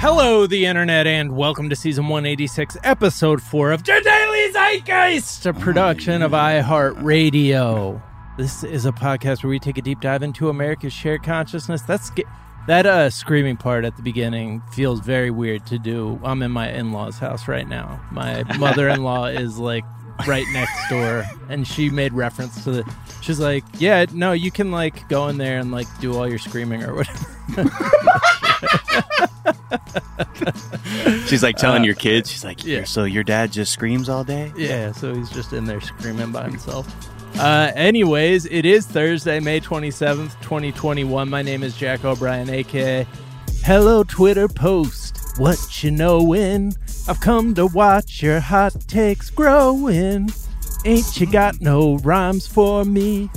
Hello, the internet, and welcome to season 186, episode 4 of The Daily Zeitgeist, a production of iHeartRadio. This is a podcast where we take a deep dive into America's shared consciousness. That's that uh, screaming part at the beginning feels very weird to do. I'm in my in law's house right now. My mother in law is like right next door, and she made reference to the. She's like, "Yeah, no, you can like go in there and like do all your screaming or whatever." She's like telling your kids, she's like, yeah. so your dad just screams all day? Yeah, so he's just in there screaming by himself. Uh, anyways, it is Thursday, May 27th, 2021. My name is Jack O'Brien, aka Hello Twitter Post. What you knowin'? I've come to watch your hot takes growing. Ain't you got no rhymes for me?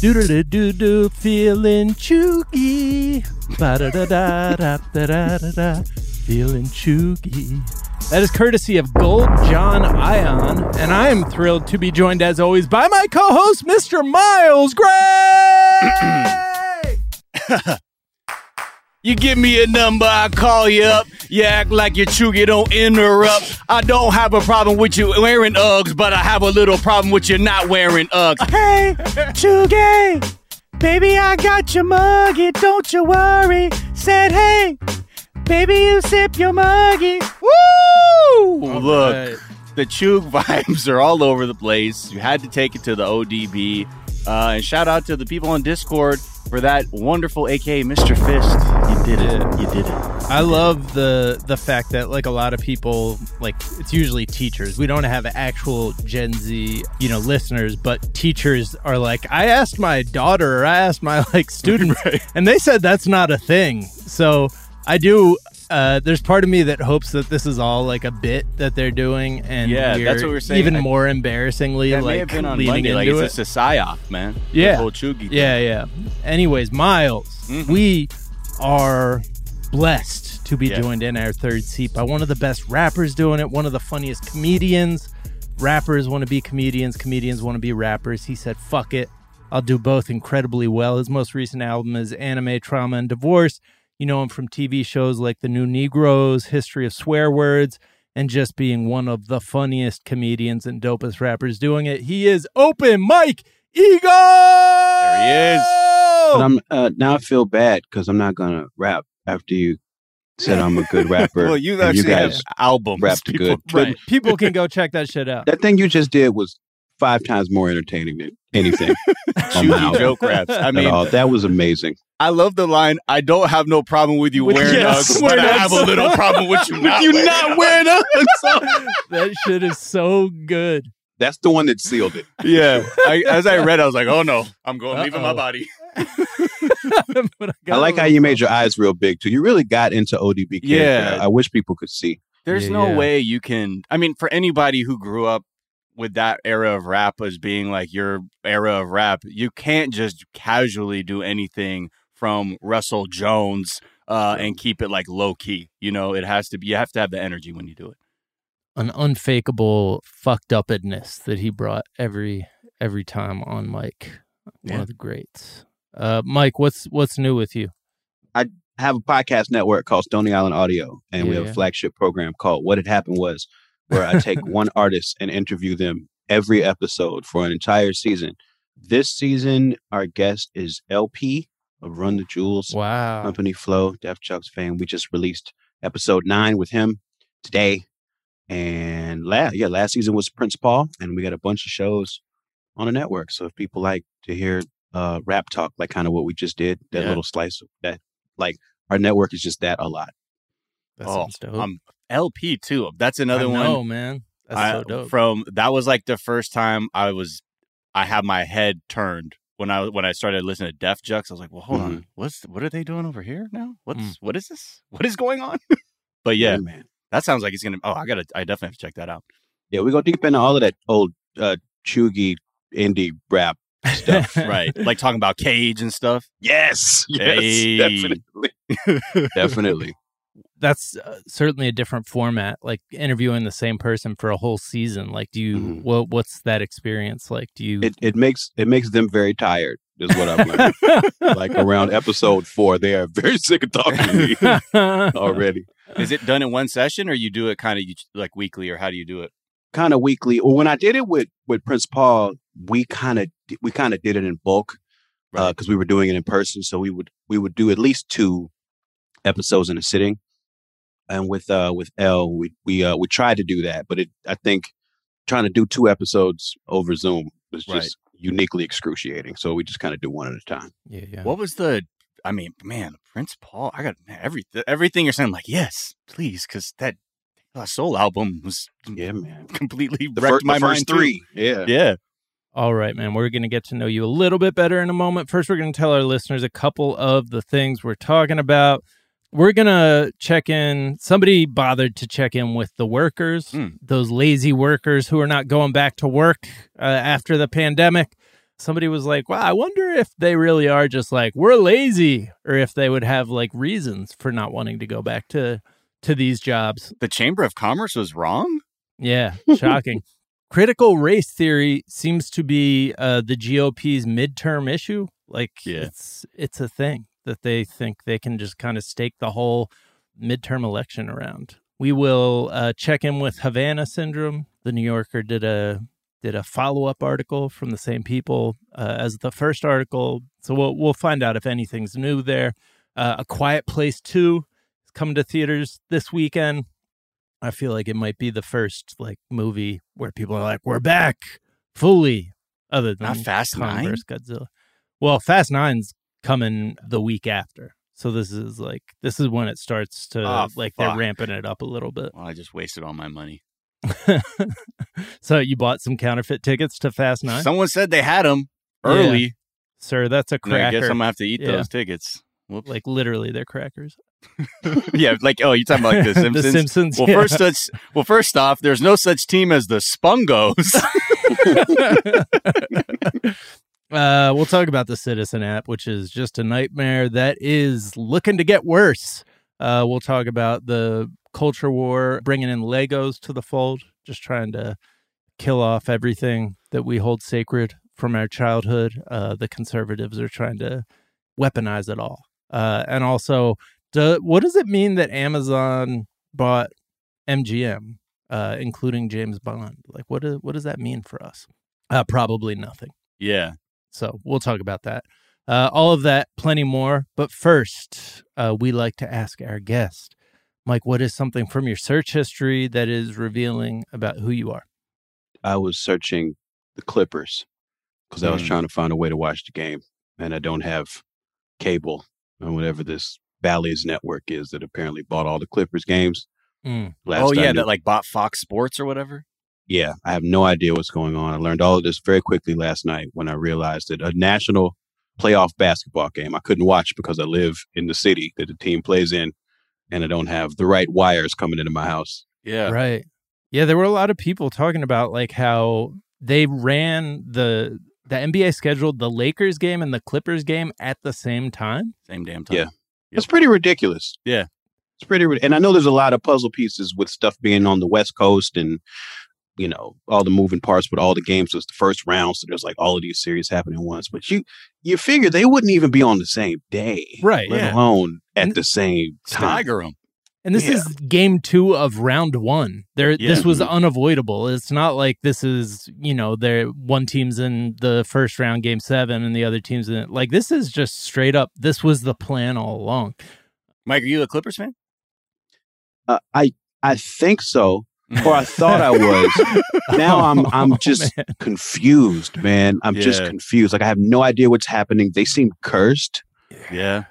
Doodle doo doo, feeling chooky. Ba da da da da da da da da, feeling chooky. That is courtesy of Gold John Ion, and I am thrilled to be joined as always by my co-host, Mr. Miles Gray. You give me a number, I call you up. You act like you're true, you don't interrupt. I don't have a problem with you wearing Uggs, but I have a little problem with you not wearing Uggs. Hey, Chugay, baby, I got your muggy, don't you worry. Said, hey, baby, you sip your muggy. Woo! Look, Alright. the Chug vibes are all over the place. You had to take it to the ODB. Uh, and shout out to the people on Discord for that wonderful aka Mr. Fist. You did it. You did it. I love the the fact that like a lot of people like it's usually teachers. We don't have actual Gen Z, you know, listeners, but teachers are like, I asked my daughter or I asked my like students and they said that's not a thing. So I do uh, there's part of me that hopes that this is all like a bit that they're doing, and Yeah, that's what we're saying. Even I- more embarrassingly, That like may have been on leaning Monday. Like into it's it. a, psyop, man. The Yeah. whole Chugi thing. Yeah, yeah. Anyways, Miles, Mhm. we are blessed to be Yeah. joined in our third seat by one of the best rappers doing it, one of the funniest comedians. Rappers want to be comedians, comedians want to be rappers. He said, fuck it. I'll do both incredibly well. His most recent album is Anime, Trauma, and Divorce. You know him from TV shows like The New Negroes, History of Swear Words, and just being one of the funniest comedians and dopest rappers doing it. He is Open Mike Eagle! There he is. But I'm uh, now I feel bad because I'm not gonna rap after you said I'm a good rapper. well, you and actually have guys albums. rapped people- good. Right. People can go check that shit out. That thing you just did was five times more entertaining than anything. on my album joke raps. I mean, all. that was amazing. I love the line. I don't have no problem with you With- wearing yes, Uggs, but I have a little problem with you not you wearing not wearing Uggs. that shit is so good. That's the one that sealed it. Yeah. I, as I read, I was like, oh no, I'm going leaving my body. But I got like how you made your eyes real big too. You really got into ODB. character. Yeah. I wish people could see. There's Yeah, no yeah. way you can. I mean, for anybody who grew up with that era of rap as being like your era of rap, you can't just casually do anything from Russell Jones uh, and keep it like low key. You know, it has to be. You have to have the energy when you do it. an unfakeable fucked upness that he brought every every time on Mike. One Yeah. of the greats. Uh, Mike, what's what's new with you? I have a podcast network called Stony Island Audio, and we have yeah. a flagship program called What Had Happened Was, where I take one artist and interview them every episode for an entire season. This season, our guest is El-P of Run the Jewels, Wow. Company Flow, Def Jux fame. We just released episode nine with him today. And last, yeah, last season was Prince Paul, and we got a bunch of shows on the network. So if people like to hear uh, rap talk, like kind of what we just did, that Yeah. little slice of that, like our network is just that a lot. That oh, dope. um, El-P too. That's another I one. know, man. That's I- so dope. From that was like the first time I was, I had my head turned when I when I started listening to Def Jux. I was like, well, hold on, what's what are they doing over here now? What's Mm. what is this? What is going on? but yeah, man. that sounds like it's gonna. Oh, I gotta, I definitely have to check that out. Yeah, we go deep into all of that old uh, chuggy indie rap stuff. right, like talking about Cage and stuff. yes, yes, Hey. definitely, definitely. That's uh, certainly a different format. Like interviewing the same person for a whole season. Like, do you? Mhm. What What's that experience like? Do you? It it makes it makes them very tired Is what I've learned. like around episode four, they are very sick of talking to me already. Is it done in one session, or you do it kind of like weekly, or how do you do it? Kind of weekly. Or when I did it with with Prince Paul, we kind of we kind of did it in bulk because Right. uh, we were doing it in person. So we would we would do at least two episodes in a sitting. And with uh with L, we we uh we tried to do that, but it I think trying to do two episodes over Zoom was just Right. uniquely excruciating. So we just kind of do one at a time. yeah, yeah. What was the? I mean, man, Prince Paul. I got everything. Everything you're saying, I'm like, yes, please, because that uh, soul album was Yeah, man. completely The, wrecked fir- the my first mind too. three. Yeah. Yeah. All right, man. We're going to get to know you a little bit better in a moment. First, we're going to tell our listeners a couple of the things we're talking about. We're going to check in. Somebody bothered to check in with the workers, Hmm. those lazy workers who are not going back to work uh, after the pandemic. Somebody was like, wow, I wonder if they really are just like, we're lazy, or if they would have like reasons for not wanting to go back to to these jobs. The Chamber of Commerce was wrong. Yeah, shocking. Critical race theory seems to be uh, the GOP's midterm issue. Like Yeah. it's it's a thing that they think they can just kind of stake the whole midterm election around. We will uh, check in with Havana syndrome. The New Yorker did a did a follow up article from the same people uh, as the first article, so we'll we'll find out if anything's new there. Uh, a Quiet Place Two is coming to theaters this weekend. I feel like it might be the first like movie where people are like, "We're back fully," other than Not Fast Kong Nine? versus Godzilla. Well, Fast Nine's coming the week after, so this is like this is when it starts to Oh, like fuck. they're ramping it up a little bit. Well, I just wasted all my money. so you bought some counterfeit tickets to Fast Nine, Someone said they had them Yeah. early. sir? That's a And I guess. I'm gonna have to eat Yeah. those tickets. Whoops. like literally, they're crackers. yeah, like oh, you're talking about like the Simpsons. the Simpsons. Well, yeah. first, let's, well, first off, there's no such team as the Spungos. Uh, we'll talk about the Citizen app, which is just a nightmare that is looking to get worse. Uh, we'll talk about the culture war, bringing in Legos to the fold, just trying to kill off everything that we hold sacred from our childhood. Uh, the conservatives are trying to weaponize it all. Uh, and also, do, what does it mean that Amazon bought MGM, uh, including James Bond? Like, what, do, what does that mean for us? Uh, probably nothing. yeah, So we'll talk about that. Uh, all of that, plenty more. But first, uh, we like to ask our guest, Mike, what is something from your search history that is revealing about who you are? I was searching the Clippers because I was Mm. trying to find a way to watch the game, and I don't have cable or whatever this Bally's network is that apparently bought all the Clippers games. Mm. Last oh yeah, knew. that like bought Fox Sports or whatever. Yeah, I have no idea what's going on. I learned all of this very quickly last night when I realized that a national playoff basketball game I couldn't watch because I live in the city that the team plays in, and I don't have the right wires coming into my house. Yeah, Right. Yeah, there were a lot of people talking about like how they ran the the NBA scheduled the Lakers game and the Clippers game at the same time. same damn time. Yeah. Yep. It's pretty ridiculous. Yeah. It's pretty, rid- and I know there's a lot of puzzle pieces with stuff being on the West Coast and, you know, all the moving parts with all the games. was the first round. So there's like all of these series happening once. But you, you figure they wouldn't even be on the same day. Right, Let yeah. alone at And- the same time. Stagger 'em. And this Yeah. is game two of round one. There, Yeah. this was Mhm. unavoidable. It's not like this is, you know, there one team's in the first round, game seven, and the other team's in. It. Like this is just straight up. This was the plan all along. Mike, are you a Clippers fan? Uh, I, I think so. Or I thought I was. Now I'm, oh, I'm Oh, just man. confused, man. I'm just confused. Like I have no idea what's happening. They seem cursed. yeah.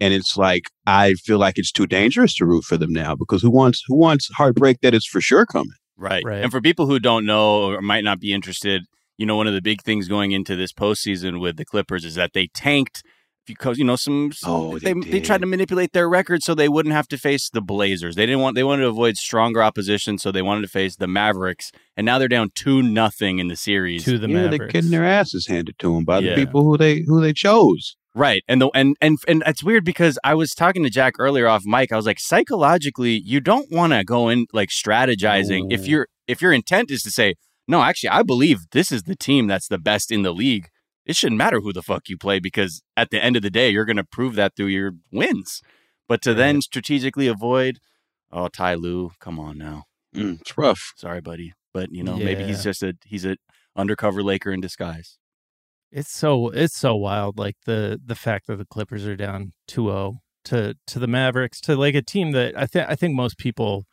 and it's like I feel like it's too dangerous to root for them now because who wants who wants heartbreak that is for sure coming? Right. Right. And for people who don't know or might not be interested, you know, one of the big things going into this postseason with the Clippers is that they tanked because you know some Oh, they, they they, tried to manipulate their record so they wouldn't have to face the Blazers. They didn't want they wanted to avoid stronger opposition, so they wanted to face the Mavericks. And now they're down two nothing in the series. to the yeah, Mavericks. they're getting their asses handed to them by Yeah. the people who they who they chose. Right. And the and and and it's weird because I was talking to Jack earlier off mic. I was like, psychologically, you don't want to go in like strategizing if No. your if your intent is to say, no, actually, I believe this is the team that's the best in the league. It shouldn't matter who the fuck you play because at the end of the day, you're going to prove that through your wins. But to then strategically avoid, oh, Ty Lue, come on now. Mm, it's rough. Sorry, buddy. But, you know, maybe he's just a, he's a undercover Laker in disguise. It's so it's so wild, like the the fact that the Clippers are down 2-0 to to the Mavericks, to like a team that I think I think most people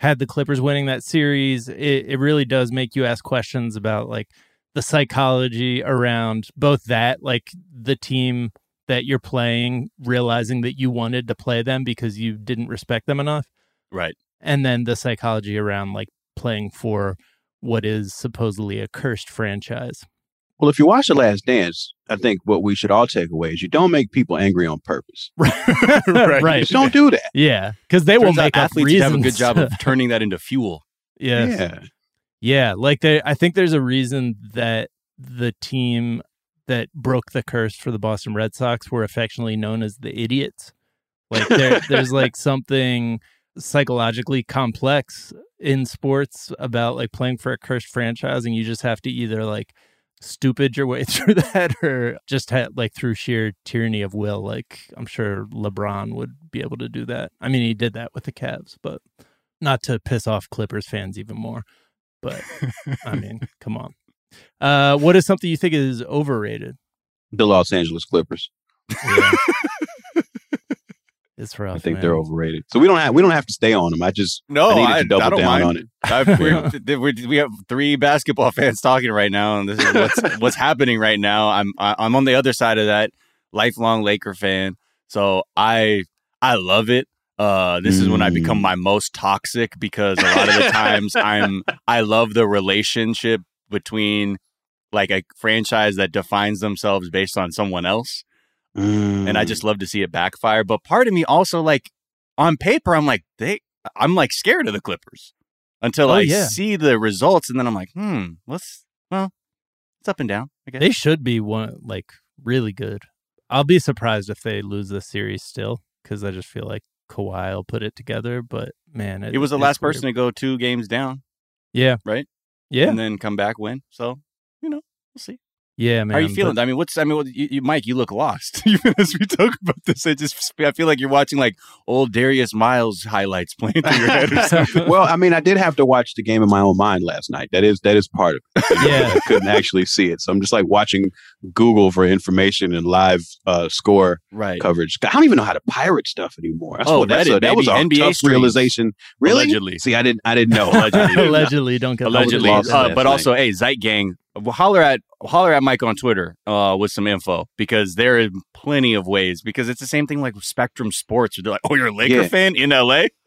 had the Clippers winning that series. It it really does make you ask questions about like the psychology around both that, like the team that you're playing, realizing that you wanted to play them because you didn't respect them enough, Right. and then the psychology around like playing for what is supposedly a cursed franchise. Well, if you watch The Last Dance, I think what we should all take away is you don't make people angry on purpose. right. right. Just don't do that. Yeah, because they will Turns out make up athletes have a good job of turning that into fuel. yes. Yeah. Yeah, Like they, I think there's a reason that the team that broke the curse for the Boston Red Sox were affectionately known as the idiots. Like there, there's like something psychologically complex in sports about like playing for a cursed franchise, and you just have to either like stupid your way through that or just ha- like through sheer tyranny of will like i'm sure lebron would be able to do that i mean he did that with the Cavs, but not to piss off clippers fans even more but i mean come on uh what is something you think is overrated The Los Angeles Clippers. yeah. it's rough I think man. they're overrated. So we don't have we don't have to stay on them. I just No, I I, to double I don't down mind. on it. I've, we're, we're, we have three basketball fans talking right now, and this is what's what's happening right now. I'm I, I'm on the other side of that, lifelong Laker fan. So I I love it. Uh, this is when I become Mm. my most toxic because a lot of the times I'm I love the relationship between like a franchise that defines themselves based on someone else and Mm. I just love to see it backfire. But part of me also like on paper, I'm like they, I'm like scared of the Clippers until Oh, I yeah. see the results, and then I'm like, hmm, let's well, it's up and down. I guess. they should be one like really good i'll be surprised if they lose this series still because i just feel like Kawhi will put it together but man it was the last weird. person to go two games down, yeah right? yeah and then come back win. So you know, we'll see. Yeah man How are you but- feeling? I mean, what's I mean, what, you, you, Mike, you look lost. Even as we talk about this, I just I feel like you're watching like old Darius Miles highlights playing through your head. Or something. well, I mean, I did have to watch the game in my own mind last night. That is that is part of it. Yeah. I couldn't actually see it, so I'm just like watching Google for information and live uh, score right. coverage. I don't even know how to pirate stuff anymore. That's Oh, what, that's Reddit, a, that was a baby. NBA tough streams. realization. Really? Allegedly. See, I didn't. I didn't know. Allegedly. allegedly don't get allegedly. Uh, but night. also, hey, Zeit Gang, well, holler at holler at Mike on Twitter uh, with some info because there are plenty of ways. Because it's the same thing like Spectrum Sports. They're like, oh, you're a Laker Yeah. fan in LA.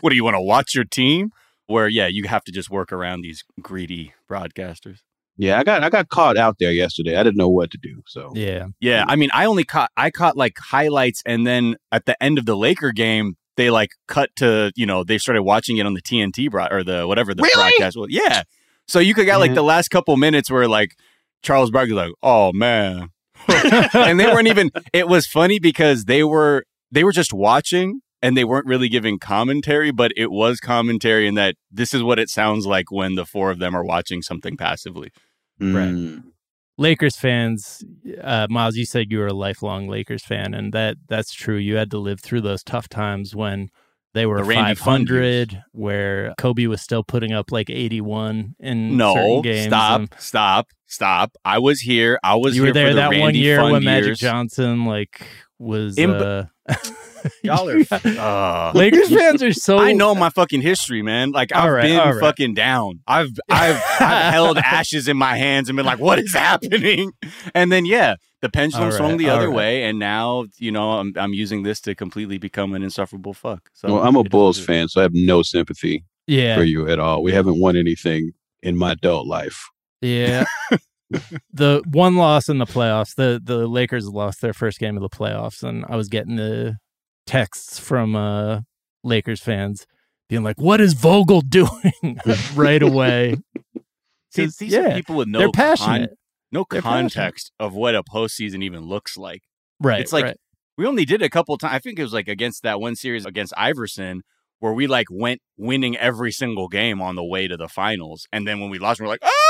what do you want to watch your team? Where yeah, you have to just work around these greedy broadcasters. yeah, I got I got caught out there yesterday. I didn't know what to do. So yeah Yeah, I mean, I only caught I caught like highlights, and then at the end of the Laker game, they like cut to you know they started watching it on the TNT broad or the whatever the Really? broadcast was. Yeah, so you could get like the last couple minutes where like Charles Barkley's like, oh man, and they weren't even. It was funny because they were they were just watching. And they weren't really giving commentary, but it was commentary in that this is what it sounds like when the four of them are watching something passively. mm, Lakers fans, uh, Miles, you said you were a lifelong Lakers fan, and that that's true. You had to live through those tough times when they were The Randy Fund 500, where Kobe was still putting up like 81 in No, certain games. stop, and stop, stop. I was here. I was You were there the that Randy one year Fund when Magic years. Johnson like was. Im- uh, Y'all are. Uh, Lakers fans are so. I know my fucking history, man. Like I've All right, been all right. fucking down. I've I've I've held ashes in my hands and been like, "What is happening?" And then yeah, the pendulum All swung the other right. way, and now you know I'm I'm using this to completely become an insufferable fuck. So well, I'm a Bulls what it is. fan, so I have no sympathy Yeah, for you at all. We haven't won anything in my adult life. Yeah. The one loss in the playoffs, the the Lakers lost their first game of the playoffs, and I was getting the texts from uh Lakers fans being like, "What is Vogel doing?" right away. See, these yeah, are people with no they're con- no They're passionate. context of what a postseason even looks like. right. it's like- right. we only did it a couple times. I think it was like against that one series against Iverson where we like went winning every single game on the way to the finals, and then when we lost, we we're like, ah!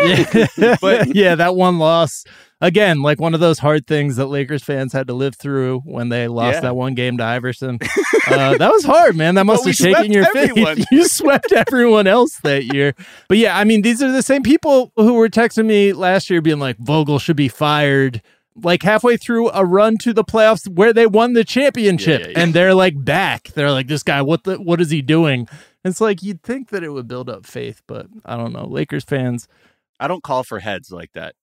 Yeah. But- yeah, that one loss again, like one of those hard things that Lakers fans had to live through when they lost Yeah. that one game to Iverson. Uh, that was hard, man. That must have shaken your everyone. faith. You swept everyone else that year. But yeah, I mean, these are the same people who were texting me last year, being like, "Vogel should be fired." Like halfway through a run to the playoffs where they won the championship, yeah, yeah. and they're like back. They're like, "This guy, what the, what is he doing?" It's like you'd think that it would build up faith, but I don't know. Lakers fans, I don't call for heads like that.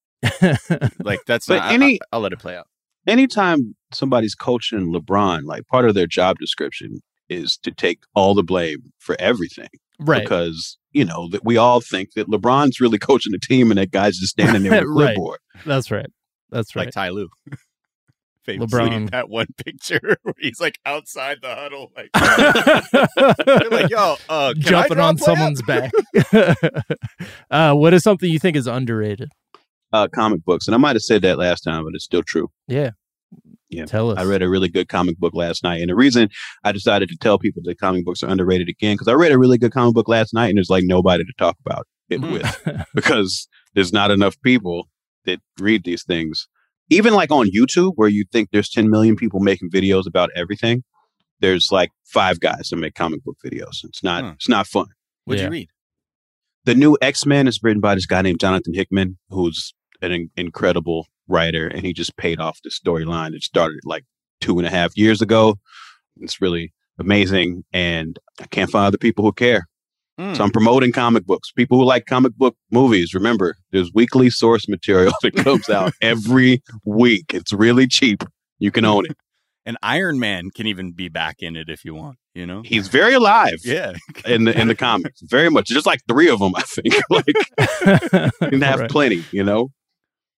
Like that's But not, any- I, will let it play out. Anytime somebody's coaching LeBron, like part of their job description is to take all the blame for everything. right? Because, you know, that we all think that LeBron's really coaching the team and that guy's just standing there with a Right. That's right. That's right. Like Ty Lue. Famously, LeBron. that one picture where he's like outside the huddle, like, like yo, uh, can Jumping draw on someone's back. uh, what is something you think is underrated? Uh, comic books. And I might have said that last time, but it's still true. Yeah. Yeah. Tell us. I read a really good comic book last night. And the reason I decided to tell people that comic books are underrated again, because I read a really good comic book last night and there's like nobody to talk about it Hmm. with because there's not enough people that read these things. Even like on YouTube, where you think there's 10 million people making videos about everything, there's like five guys that make comic book videos. It's not, Hmm. it's not fun. What'd Yeah. you read? The new X Men is written by this guy named Jonathan Hickman, who's an in- incredible writer, and he just paid off the storyline. It started like two and a half years ago. It's really amazing, and I can't find other people who care. Hmm. So I'm promoting comic books. People who like comic book movies, remember, there's weekly source material that comes out every week. It's really cheap. You can own it. And Iron Man can even be back in it if you want. You know? He's very alive Yeah. in the in the comics. Very much. Just like three of them, I think. like you can have Right. plenty, you know?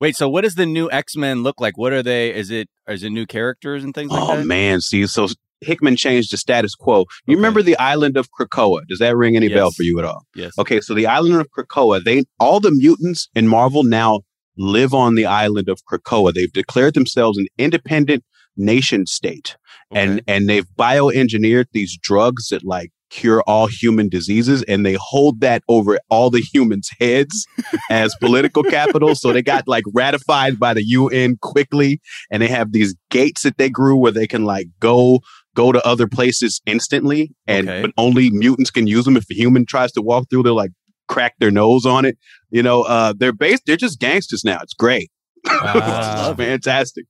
Wait, so what does the new X Men look like? What are they? Is it is it new characters and things like Oh man, see, so Hickman changed the status quo. You Okay. remember the island of Krakoa? Does that ring any bell for you at all? Yes. Okay, so the island of Krakoa, they all the mutants in Marvel now live on the island of Krakoa. They've declared themselves an independent nation state. And and they've bioengineered these drugs that like cure all human diseases and they hold that over all the humans' heads as political capital. So they got like ratified by the UN quickly and they have these gates that they grew where they can like go go to other places instantly and Okay. but only mutants can use them if a human tries to walk through they'll like crack their nose on it you know uh they're based they're just gangsters now it's great Wow. it's fantastic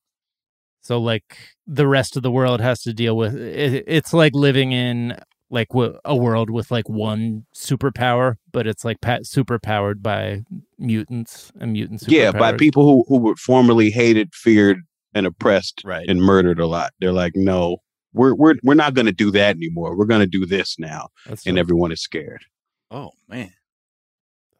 so like the rest of the world has to deal with it, it's like living in like w- a world with like one superpower, but it's like pa- super powered by mutants and mutants. yeah by people who who were formerly hated feared and oppressed Right. and murdered a lot they're like no we're we're we're not going to do that anymore we're going to do this now That's and dope. everyone is scared Oh man.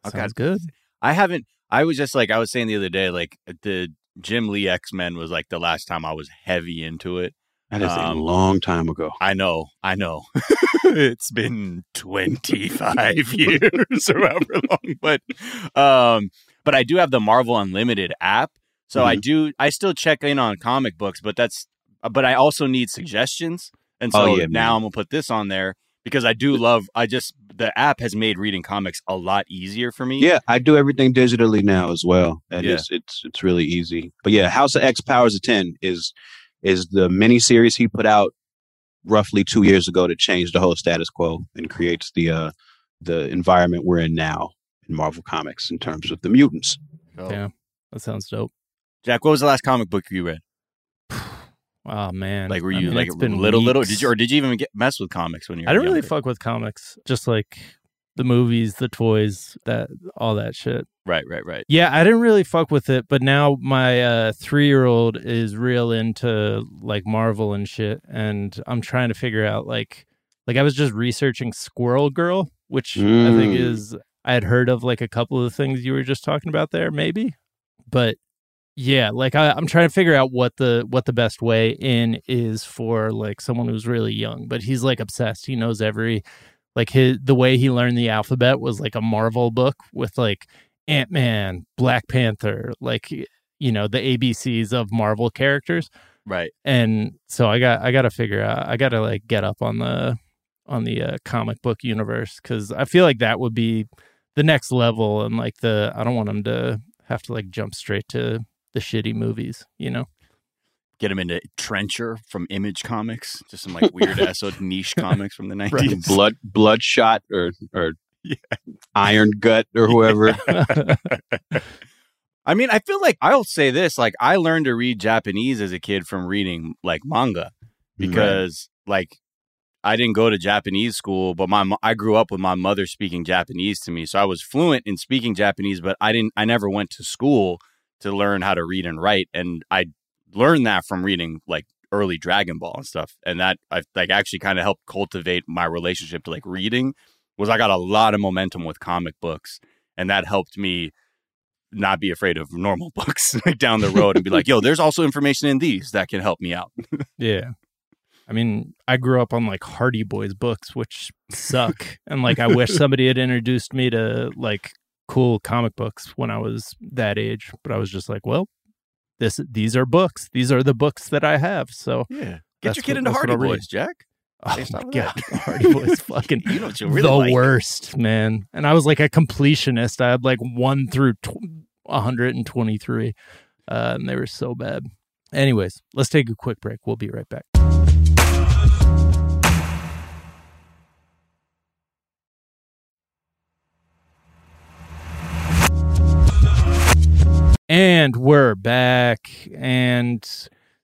Sounds Okay. good. I haven't. I was just like I was saying the other day. Like the Jim Lee X Men was like the last time I was heavy into it. that is a Um, long time ago I know. I know. it's been twenty five years or however long, but um, but I do have the Marvel Unlimited app, so I do. I still check in on comic books, but that's. But I also need suggestions, and so Oh, yeah, now man. I'm gonna put this on there because I do love. I just the app has made reading comics a lot easier for me. Yeah, I do everything digitally now as well, and Yeah. it's it's it's really easy. But yeah, House of X Powers of Ten is is the mini series he put out roughly two years ago to change the whole status quo and creates the uh the environment we're in now in Marvel Comics in terms of the mutants. So, Yeah, that sounds dope. Jack, what was the last comic book you read? Oh man, Like, were I you mean, like been little, little? Did you or did you even get mess with comics when you? Were I don't really fuck with comics. Just like the movies, the toys, that all that shit. Right, right, right. Yeah, I didn't really fuck with it, but now my uh, three year old is real into like Marvel and shit, and I'm trying to figure out like like I was just researching Squirrel Girl, which I think Mm. is I had heard of like a couple of the things you were just talking about there, maybe, but yeah, like I, I'm trying to figure out what the what the best way in is for like someone who's really young, but he's like obsessed. He knows every like his the way he learned the alphabet was like a Marvel book with like Ant Man, Black Panther, like you know the ABCs of Marvel characters. Right. And so I got I got to figure out I got to like get up on the on the uh, comic book universe because I feel like that would be the next level and like the I don't want him to have to like jump straight to the shitty movies, you know. Get him into Trencher from Image Comics, just some like weird ass niche comics from the nineties. Blood Bloodshot or or Yeah. Iron Gut or whoever. I mean, I feel like I'll say this: like I learned to read Japanese as a kid from reading like manga, because like I didn't go to Japanese school, but my I grew up with my mother speaking Japanese to me, so I was fluent in speaking Japanese, but I didn't. I never went to school to learn how to read and write, and I learned that from reading like early Dragon Ball and stuff, and that I like actually kind of helped cultivate my relationship to like reading. Was I got a lot of momentum with comic books, and that helped me not be afraid of normal books like down the road and be like, yo, there's also information in these that can help me out. Yeah. I mean, I grew up on like Hardy Boys books, which suck. and like, I wish somebody had introduced me to like cool comic books when I was that age. But I was just like, well, this these are books. These are the books that I have. So Yeah. Get your kid what- into Hardy Boys, Jack. oh my god. Hardy Boys fucking You know what you really the like. worst, man. And I was like a completionist. I had like one through tw- 123, uh, and they were so bad. Anyways, let's take a quick break. We'll be right back. And we're back. And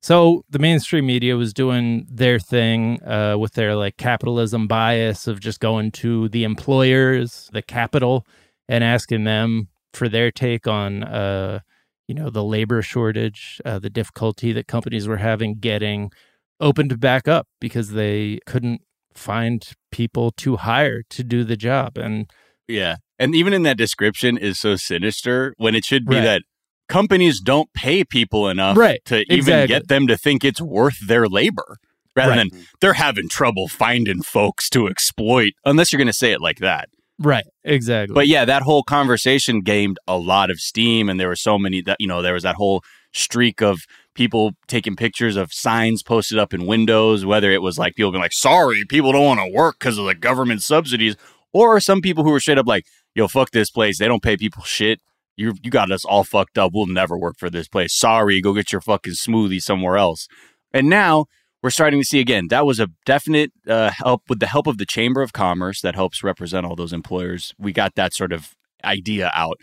so the mainstream media was doing their thing uh, with their like capitalism bias of just going to the employers, the capital, and asking them for their take on, uh, you know, the labor shortage, uh, the difficulty that companies were having getting opened back up because they couldn't find people to hire to do the job. And Yeah. And even in that description is so sinister when it should be Right. that companies don't pay people enough Right. to even Exactly. get them to think it's worth their labor rather Right. than they're having trouble finding folks to exploit unless you're going to say it like that. right, exactly. But yeah, that whole conversation gained a lot of steam, and there were so many that you know there was that whole streak of people taking pictures of signs posted up in windows, whether it was like people being like, "Sorry, people don't want to work because of the government subsidies," or some people who were straight up like, "Yo, fuck this place. They don't pay people shit. You you got us all fucked up. We'll never work for this place. Sorry, go get your fucking smoothie somewhere else." And now we're starting to see again that was a definite uh, help with the help of the chamber of commerce that helps represent all those employers we got that sort of idea out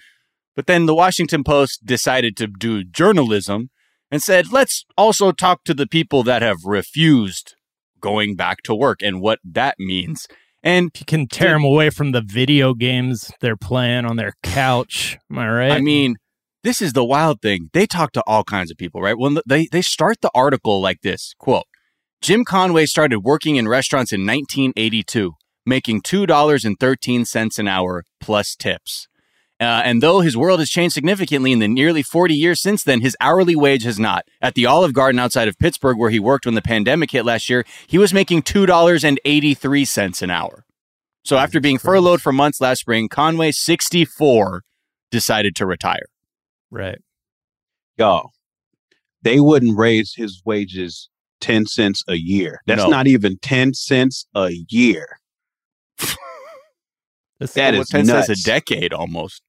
but then the washington post decided to do journalism and said let's also talk to the people that have refused going back to work and what that means and you can tear them away from the video games they're playing on their couch. Am I right? I mean, this is the wild thing. They talk to all kinds of people, right? When they they start the article like this, quote, Jim Conway started working in restaurants in 1982, making $2.13 an hour plus tips. Uh, and though his world has changed significantly in the nearly 40 years since then, his hourly wage has not. At the Olive Garden outside of Pittsburgh, where he worked when the pandemic hit last year, he was making $2.83 an hour. So after being Christ. furloughed for months last spring, Conway, 64, decided to retire. right. Y'all, they wouldn't raise his wages 10 cents a year. That's No. not even 10 cents a year. This- That Well, is 10 cents nuts. a decade almost.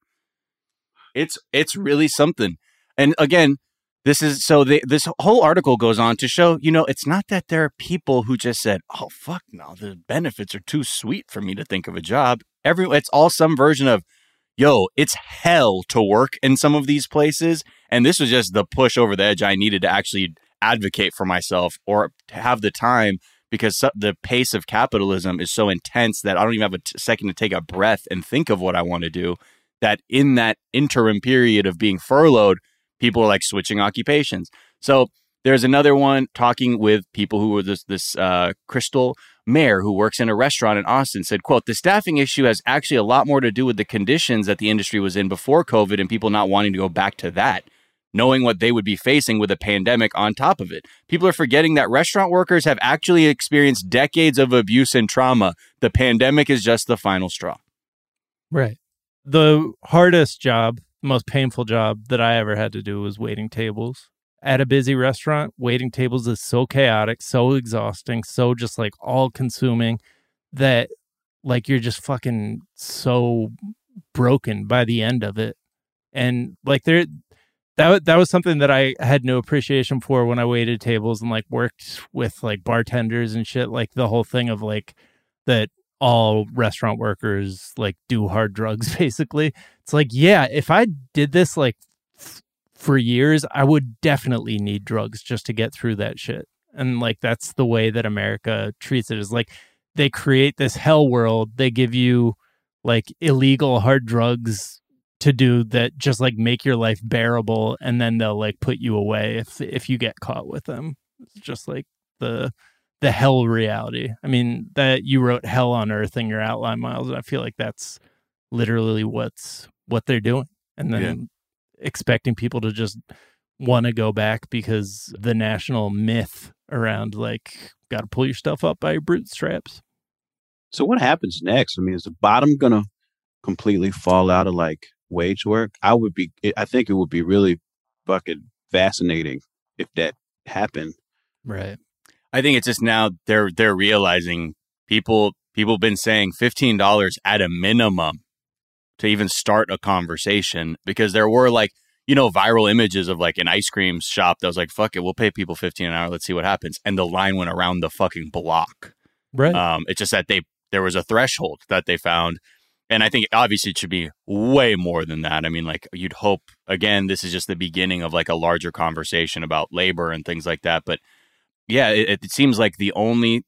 It's it's really something. And again, this is so they, this whole article goes on to show, you know, it's not that there are people who just said, "Oh fuck no, the benefits are too sweet for me to think of a job." Every it's all some version of, "Yo, it's hell to work in some of these places." And this was just the push over the edge I needed to actually advocate for myself or have the time because the pace of capitalism is so intense that I don't even have a t- second to take a breath and think of what I want to do. That in that interim period of being furloughed, people are like switching occupations. So there's another one talking with people who were this this uh, Crystal Mayer who works in a restaurant in Austin said, "quote The staffing issue has actually a lot more to do with the conditions that the industry was in before COVID and people not wanting to go back to that." knowing what they would be facing with a pandemic on top of it. People are forgetting that restaurant workers have actually experienced decades of abuse and trauma. The pandemic is just the final straw. Right. The hardest job, most painful job that I ever had to do was waiting tables. At a busy restaurant, waiting tables is so chaotic, so exhausting, so just like all consuming that like you're just fucking so broken by the end of it. And like there that that was something that I had no appreciation for when I waited tables and like worked with like bartenders and shit. Like the whole thing of like that all restaurant workers like do hard drugs. Basically, it's like yeah, if I did this like f- for years, I would definitely need drugs just to get through that shit. And like that's the way that America treats it is like they create this hell world. They give you like illegal hard drugs to do that just like make your life bearable and then they'll like put you away if if you get caught with them it's just like the the hell reality i mean that you wrote hell on earth in your outline miles and i feel like that's literally what's what they're doing and then yeah. expecting people to just want to go back because the national myth around like got to pull your stuff up by your bootstraps so what happens next i mean is the bottom gonna completely fall out of like wage work, I would be, I think it would be really fucking fascinating if that happened. Right. I think it's just now they're they're realizing people people been saying fifteen dollars at a minimum to even start a conversation because there were like you know viral images of like an ice cream shop that was like fuck it we'll pay people fifteen an hour let's see what happens and the line went around the fucking block. Right. Um. It's just that they there was a threshold that they found and I think obviously it should be way more than that. I mean, like you'd hope again, this is just the beginning of like a larger conversation about labor and things like that. But yeah, it, it seems like the only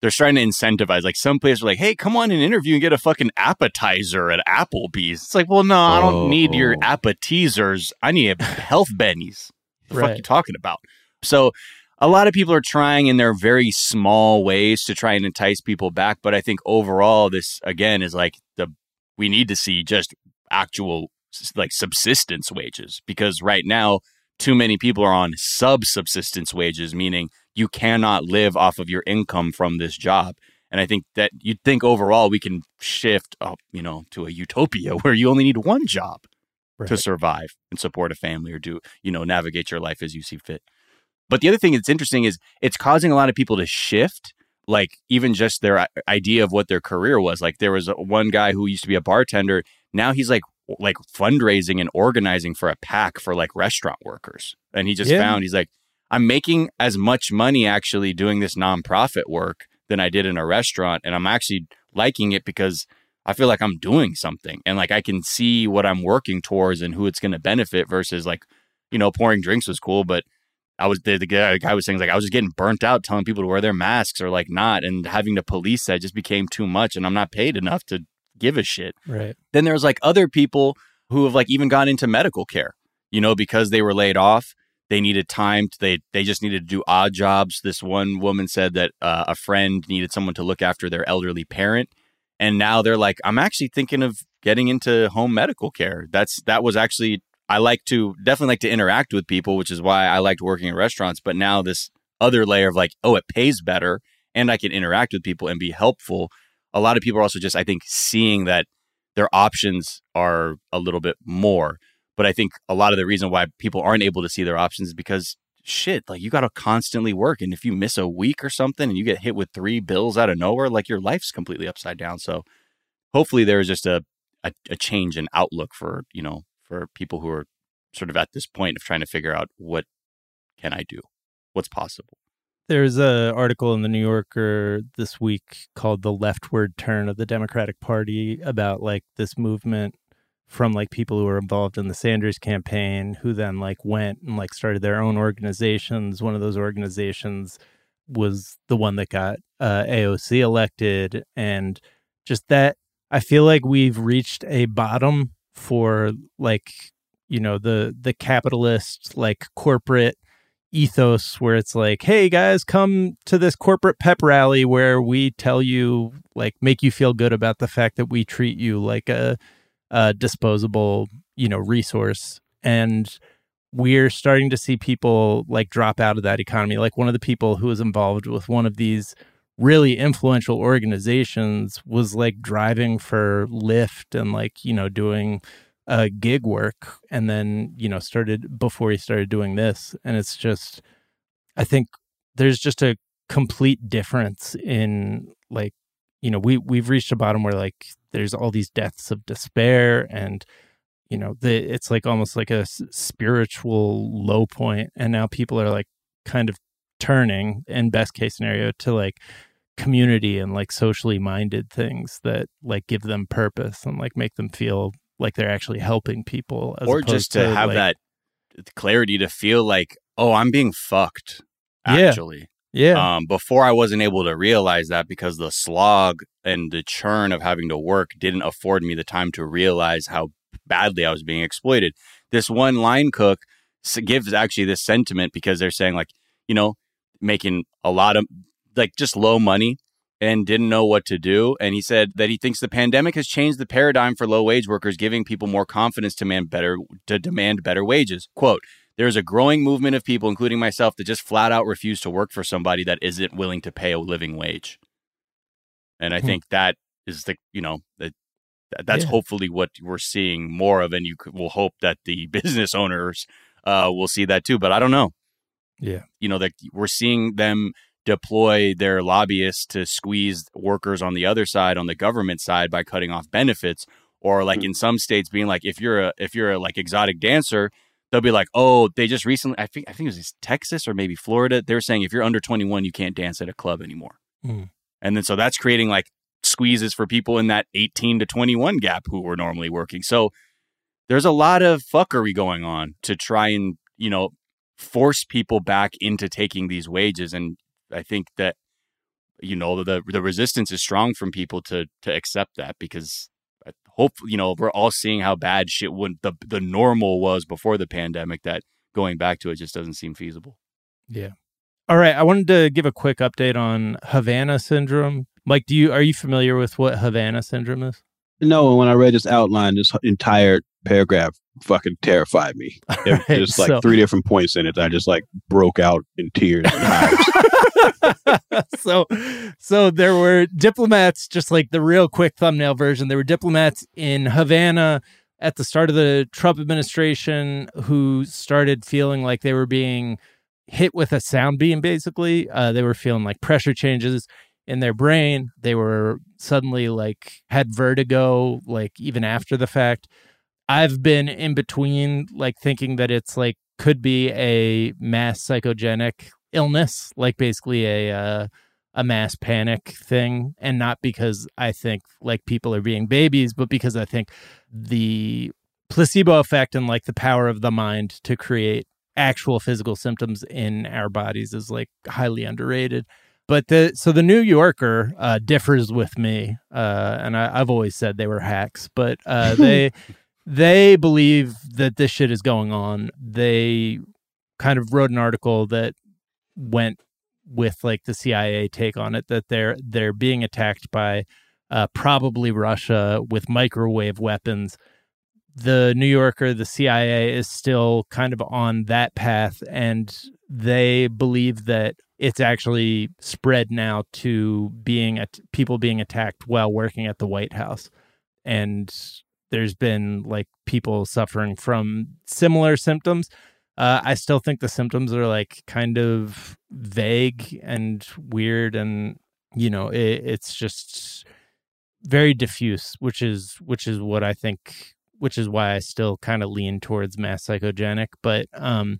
they're trying to incentivize. Like some places are like, "Hey, come on and interview and get a fucking appetizer at Applebee's." It's like, well, no, I don't need your oh. appetizers. I need health bennies. The right. fuck you talking about? So a lot of people are trying in their very small ways to try and entice people back. But I think overall, this again is like the we need to see just actual like subsistence wages because right now too many people are on sub subsistence wages, meaning you cannot live off of your income from this job. And I think that you'd think overall we can shift up, you know, to a utopia where you only need one job right. to survive and support a family or do, you know, navigate your life as you see fit. But the other thing that's interesting is it's causing a lot of people to shift like even just their idea of what their career was. Like there was a, one guy who used to be a bartender. Now he's like like fundraising and organizing for a PAC for like restaurant workers. And he just yeah. found he's like, I'm making as much money actually doing this nonprofit work than I did in a restaurant. And I'm actually liking it because I feel like I'm doing something and like I can see what I'm working towards and who it's going to benefit versus like, you know, pouring drinks was cool, but I was the, the, the guy was saying like I was just getting burnt out telling people to wear their masks or like not and having to police that just became too much and I'm not paid enough to give a shit. Right. Then there's like other people who have like even gone into medical care, you know, because they were laid off. They needed time. To, they they just needed to do odd jobs. This one woman said that uh, a friend needed someone to look after their elderly parent, and now they're like, I'm actually thinking of getting into home medical care. That's that was actually I like to definitely like to interact with people, which is why I liked working in restaurants. But now this other layer of like, oh, it pays better and I can interact with people and be helpful. A lot of people are also just, I think, seeing that their options are a little bit more. But I think a lot of the reason why people aren't able to see their options is because shit, like you got to constantly work. And if you miss a week or something and you get hit with three bills out of nowhere, like your life's completely upside down. So hopefully there's just a, a, a change in outlook for, you know, for people who are sort of at this point of trying to figure out what can I do? What's possible? There's a article in the New Yorker this week called "The Leftward Turn of the Democratic Party" about like this movement from like people who were involved in the Sanders campaign who then like went and like started their own organizations. One of those organizations was the one that got uh, AOC elected, and just that I feel like we've reached a bottom for like you know the the capitalist like corporate ethos where it's like hey guys come to this corporate pep rally where we tell you like make you feel good about the fact that we treat you like a, a disposable you know resource. And we're starting to see people like drop out of that economy. Like one of the people who was involved with one of these really influential organizations was like driving for Lyft and like, you know, doing uh, gig work and then, you know, started before he started doing this. And it's just, I think there's just a complete difference in like, you know, we, we've reached a bottom where like there's all these deaths of despair and you know the it's like almost like a spiritual low point and now people are like kind of turning in best case scenario to like community and like socially minded things that like give them purpose and like make them feel like they're actually helping people as or just to, have like- that clarity to feel like, oh, I'm being fucked. Actually, yeah um, before I wasn't able to realize that because the slog and the churn of having to work didn't afford me the time to realize how badly I was being exploited. This one line cook gives actually this sentiment because they're saying like, you know, making a lot of like just low money and didn't know what to do. And he said that he thinks the pandemic has changed the paradigm for low wage workers, giving people more confidence to demand better to demand better wages. Quote, there's a growing movement of people, including myself, that just flat out refuse to work for somebody that isn't willing to pay a living wage. And I Hmm. think that is the, you know, that that- that's Yeah. hopefully what we're seeing more of. And you will hope that the business owners uh, will see that too. But I don't know. Yeah. You know, that we're seeing them deploy their lobbyists to squeeze workers on the other side, on the government side, by cutting off benefits. Or like Hmm. in some states, being like, if you're a if you're a like exotic dancer, they'll be like, oh, they just recently, I think I think it was Texas or maybe Florida. They're saying if you're under 21, you can't dance at a club anymore. Mm. And then so that's creating like squeezes for people in that 18 to 21 gap who were normally working. So there's a lot of fuckery going on to try and, you know, force people back into taking these wages. And I think that, you know, the the resistance is strong from people to to accept that because I hope, you know, we're all seeing how bad shit would the the normal was before the pandemic that going back to it just doesn't seem feasible. Yeah. All right. I wanted to give a quick update on Havana syndrome. Mike, do you are you familiar with what Havana syndrome is? No, and when I read this outline, this entire paragraph fucking terrified me. Right, There's like so- three different points in it. that I just like broke out in tears. And so so there were diplomats just like the real quick thumbnail version there were diplomats in Havana at the start of the Trump administration who started feeling like they were being hit with a sound beam basically uh, they were feeling like pressure changes in their brain they were suddenly like had vertigo like even after the fact. I've been in between like thinking that it's like could be a mass psychogenic illness like basically a uh, a mass panic thing. And not because i think like people are being babies but because i think the placebo effect and like the power of the mind to create actual physical symptoms in our bodies is like highly underrated but the so the new yorker uh differs with me uh and I, i've always said they were hacks but uh they they believe that this shit is going on they kind of wrote an article that went with like the CIA take on it that they're they're being attacked by uh, probably Russia with microwave weapons. The New Yorker, the CIA is still kind of on that path, and they believe that it's actually spread now to being at people being attacked while working at the White House, and there's been like people suffering from similar symptoms. Uh, I still think the symptoms are like kind of vague and weird, and you know, it, it's just very diffuse, which is which is what I think, which is why I still kind of lean towards mass psychogenic. But um,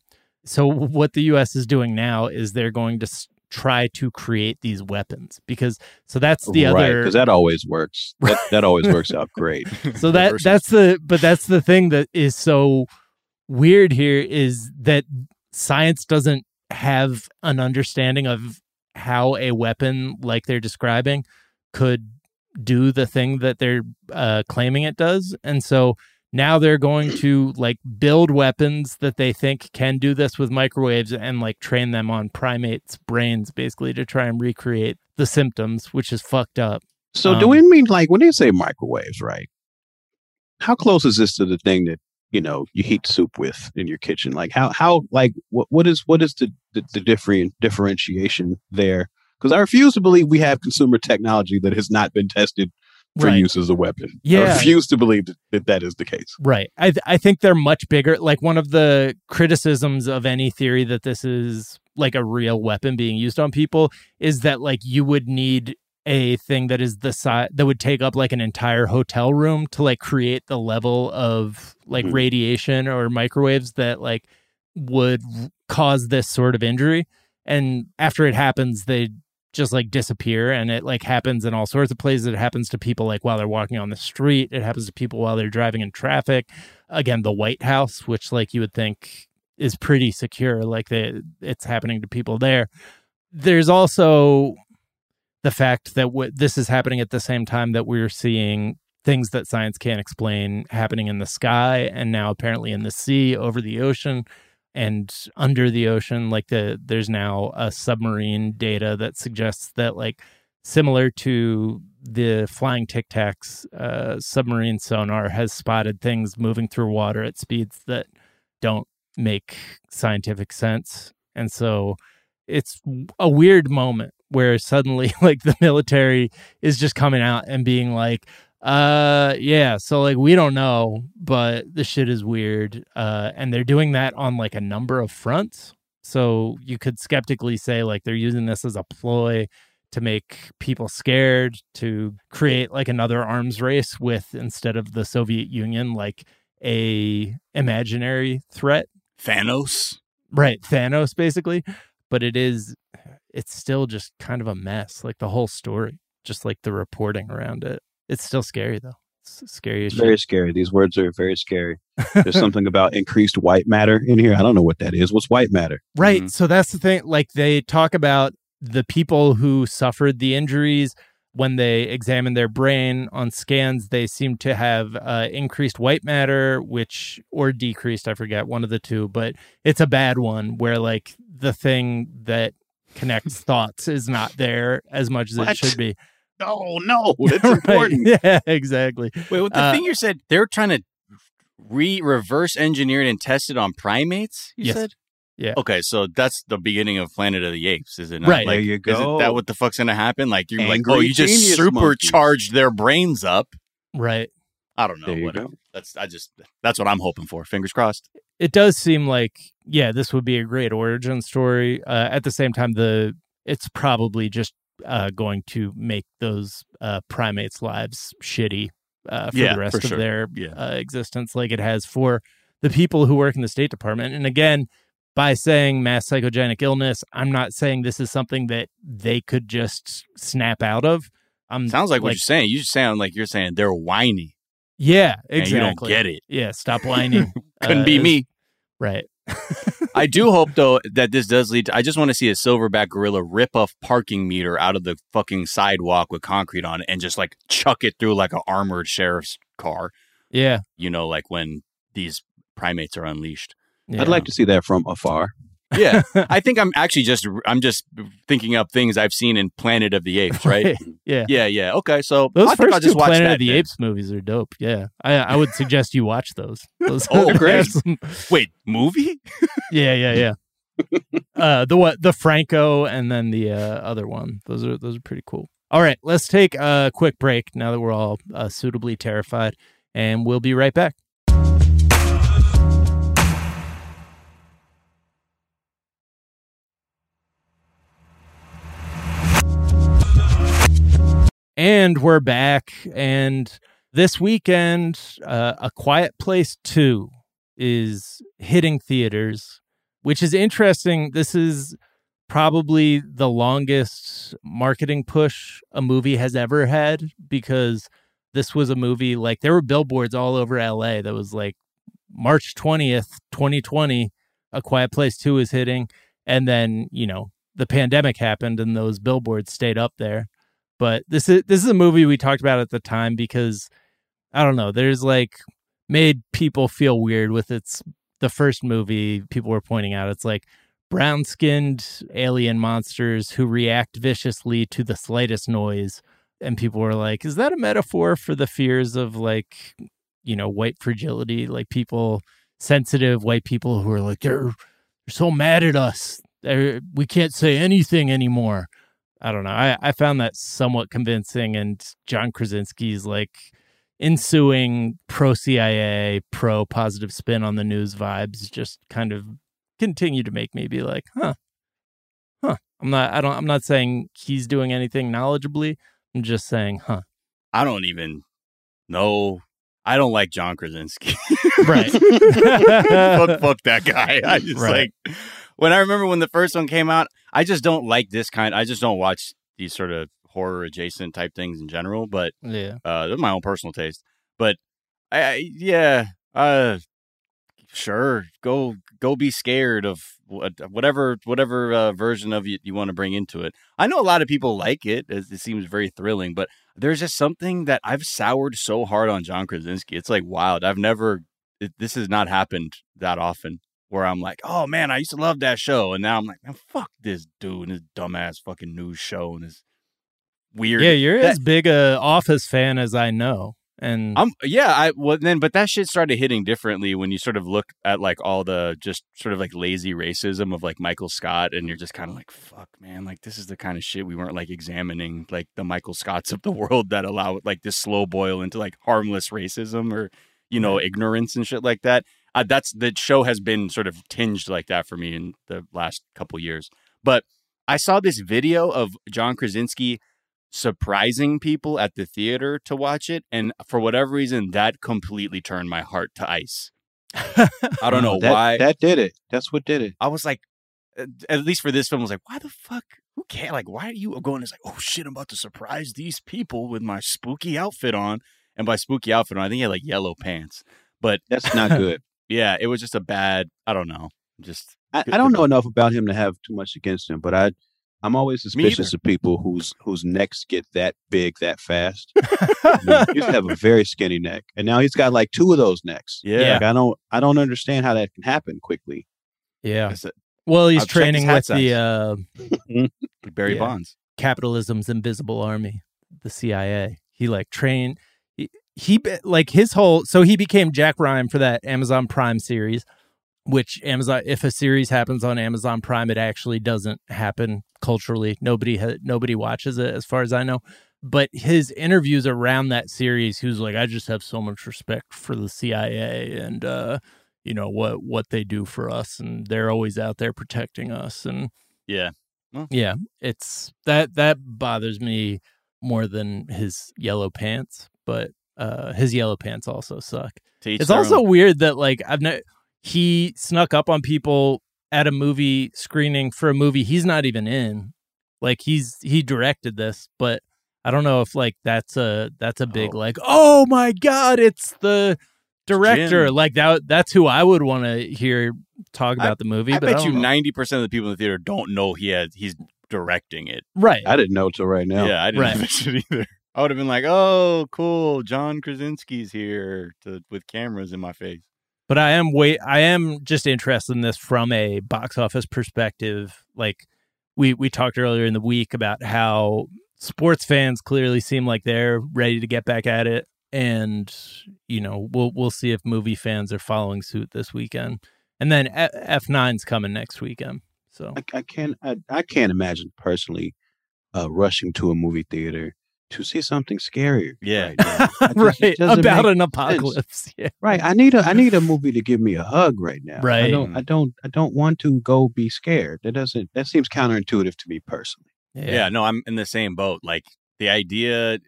so what the U.S. is doing now is they're going to try to create these weapons because so that's the right, other because that always works. That, that always works out great. so that Versus- that's the but that's the thing that is so weird here is that science doesn't have an understanding of how a weapon like they're describing could do the thing that they're uh, claiming it does and so now they're going to like build weapons that they think can do this with microwaves and like train them on primates brains basically to try and recreate the symptoms which is fucked up So do Um, we mean like when they say microwaves, right? How close is this to the thing that you know you heat soup with in your kitchen? Like how how like what what is what is the the, the different differentiation there? Because I refuse to believe we have consumer technology that has not been tested for Right. use as a weapon. I Yeah. refuse to believe that, that is the case. Right. I th- I think they're much bigger. Like one of the criticisms of any theory that this is like a real weapon being used on people is that like you would need a thing that is the size that would take up like an entire hotel room to like create the level of like Mhm. radiation or microwaves that like would cause this sort of injury and after it happens they just like disappear and it like happens in all sorts of places. It happens to people like while they're walking on the street. It happens to people while they're driving in traffic. Again the white house which like you would think is pretty secure like they, it's happening to people there. There's also the fact that w- this is happening at the same time that we're seeing things that science can't explain happening in the sky and now apparently in the sea over the ocean and under the ocean like the there's now a submarine data that suggests that like similar to the flying tic tacs uh, submarine sonar has spotted things moving through water at speeds that don't make scientific sense. And so it's a weird moment where suddenly like the military is just coming out and being like uh yeah so like we don't know but the shit is weird uh and they're doing that on like a number of fronts. So you could skeptically say like they're using this as a ploy to make people scared to create like another arms race with instead of the Soviet Union like a imaginary threat. Thanos. right thanos basically. But it is it's still just kind of a mess like the whole story just like the reporting around it it's still scary though it's scary as very shit. scary. These words are very scary. There's something about increased white matter in here. I don't know what that is. What's white matter? right Mhm. so that's the thing like they talk about the people who suffered the injuries when they examined their brain on scans they seem to have uh, increased white matter which or decreased i forget one of the two but it's a bad one where like the thing that connects thoughts is not there as much as it should be No, no, that's Right. important. Yeah, exactly. Wait, what the Uh, thing you said? They're trying to re reverse engineer it and test it on primates. You Yes. said. Yeah. Okay, so that's the beginning of Planet of the Apes, is it not? Right. Like, There you go. it that what the fuck's gonna happen? Like you're like, oh, you just genius supercharged their brains up. Right. I don't know. There you whatever. go. That's I just that's what I'm hoping for. Fingers crossed. It does seem like yeah, this would be a great origin story. Uh, at the same time, the it's probably just uh, going to make those uh, primates' lives shitty uh, for Yeah, the rest for of sure. their Yeah. uh, existence, like it has for the people who work in the State Department. And again, by saying mass psychogenic illness, I'm not saying this is something that they could just snap out of. I'm Sounds like, what you're saying. You sound like you're saying they're whiny yeah, and exactly. you don't get it. Yeah, stop whining. Couldn't Uh, be me. Right. I do hope though that this does lead to I just want to see a silverback gorilla rip a parking meter out of the fucking sidewalk with concrete on it and just like chuck it through like an armored sheriff's car. Yeah. You know, like when these primates are unleashed. yeah. I'd like to see that from afar. Yeah. I think I'm actually just I'm just thinking up things I've seen in Planet of the Apes, right? Yeah. Yeah, yeah. Okay, so Those I first two Planet of the then. Apes movies are dope. Yeah, I I would suggest you watch those. those Oh, great. some- Wait, movie? yeah, yeah, yeah. uh, the what? The Franco, and then the uh, other one. Those are those are pretty cool. All right, let's take a quick break now that we're all uh, suitably terrified, and we'll be right back. And we're back. And this weekend, uh, A Quiet Place 2 is hitting theaters, which is interesting. This is probably the longest marketing push a movie has ever had because this was a movie like there were billboards all over LA that was like March 20th, 2020, A Quiet Place 2 is hitting. And then, you know, the pandemic happened and those billboards stayed up there but this is this is a movie we talked about at the time because I don't know, there's like made people feel weird with its the first movie people were pointing out. It's like brown-skinned alien monsters who react viciously to the slightest noise and people were like is that a metaphor for the fears of like you know white fragility? Like people sensitive white people who are like they're, they're so mad at us. They're, we can't say anything anymore I don't know. I, I found that somewhat convincing, and John Krasinski's like ensuing pro CIA, pro positive spin on the news vibes just kind of continue to make me be like, huh, huh. I'm not. I don't. I'm not saying he's doing anything knowledgeably, I'm just saying, huh? I don't even know. I don't like John Krasinski. Right. fuck, fuck that guy. I just Right. like when I remember when the first one came out. I just don't like this kind. I just don't watch these sort of horror adjacent type things in general. But Yeah. uh, that's my own personal taste. But I, I yeah, uh, sure, go go be scared of what, whatever whatever uh, version of you you want to bring into it. I know a lot of people like it. It, it seems very thrilling, but there's just something that I've soured so hard on John Krasinski. It's like wild. I've never it, this has not happened that often where I'm like, oh man, I used to love that show, and now I'm like, man, fuck this dude and his dumbass fucking news show and his weird. Yeah, you're that- as big a Office fan as I know, and I'm yeah, I well then but that shit started hitting differently when you sort of look at like all the just sort of like lazy racism of like Michael Scott and you're just kind of like fuck man, like this is the kind of shit we weren't like examining like the Michael Scotts of the world that allow like this slow boil into like harmless racism or you know ignorance and shit like that. Uh, that's the show has been sort of tinged like that for me in the last couple years. But I saw this video of John Krasinski surprising people at the theater to watch it and for whatever reason that completely turned my heart to ice i don't know that, why That did it. That's what did it. i was like uh, at least for this film I was like why the fuck who cares like why are you going it's like oh shit i'm about to surprise these people with my spooky outfit on and by spooky outfit on i think he had like yellow pants but That's not good. Yeah it was just a bad i don't know just I, I don't know enough about him to have too much against him, but I I'm always suspicious of people whose whose necks get that big that fast. You know, he used to have a very skinny neck, and now he's got like two of those necks. yeah, Like I don't I don't understand how that can happen quickly. yeah. Well, he's I've training hat with the uh, barry Yeah. bonds capitalism's invisible army, the CIA. He like trained. He, like his whole. So he became Jack Ryan for that Amazon Prime series, which Amazon. If a series happens on Amazon Prime, it actually doesn't happen culturally. Nobody ha- nobody watches it, as far as I know. But his interviews around that series, he was like, "I just have so much respect for the CIA and uh, you know what what they do for us, and they're always out there protecting us." And yeah yeah, it's that that bothers me more than his yellow pants, but uh his yellow pants also suck. to It's also own. weird that like I've no he snuck up on people at a movie screening for a movie he's not even in. Like he's he directed this, but I don't know if like that's a that's a big Oh. like oh my god, it's the director. Jim. Like that that's who I would want to hear talk I- about the movie. I but bet don't you ninety percent of the people in the theater don't know he has he's directing it. right. I didn't know till right now. Yeah, I didn't Right. know that either. I would have been like, "Oh, cool, John Krasinski's here to with cameras in my face." but I am wait I am just interested in this from a box office perspective. Like we we talked earlier in the week about how sports fans clearly seem like they're ready to get back at it and you know, we'll we'll see if movie fans are following suit this weekend. And then F- F9's coming next weekend. So I, I can't I, I can't imagine personally uh, rushing to a movie theater to see something scarier. Yeah. right, now. Just- right about make an sense. apocalypse. Yeah. Right. I need a I need a movie to give me a hug right now. I Right. don't I don't I don't want to go be scared. That doesn't that seems counterintuitive to me personally. Yeah. no, I'm in the same boat. Like the idea,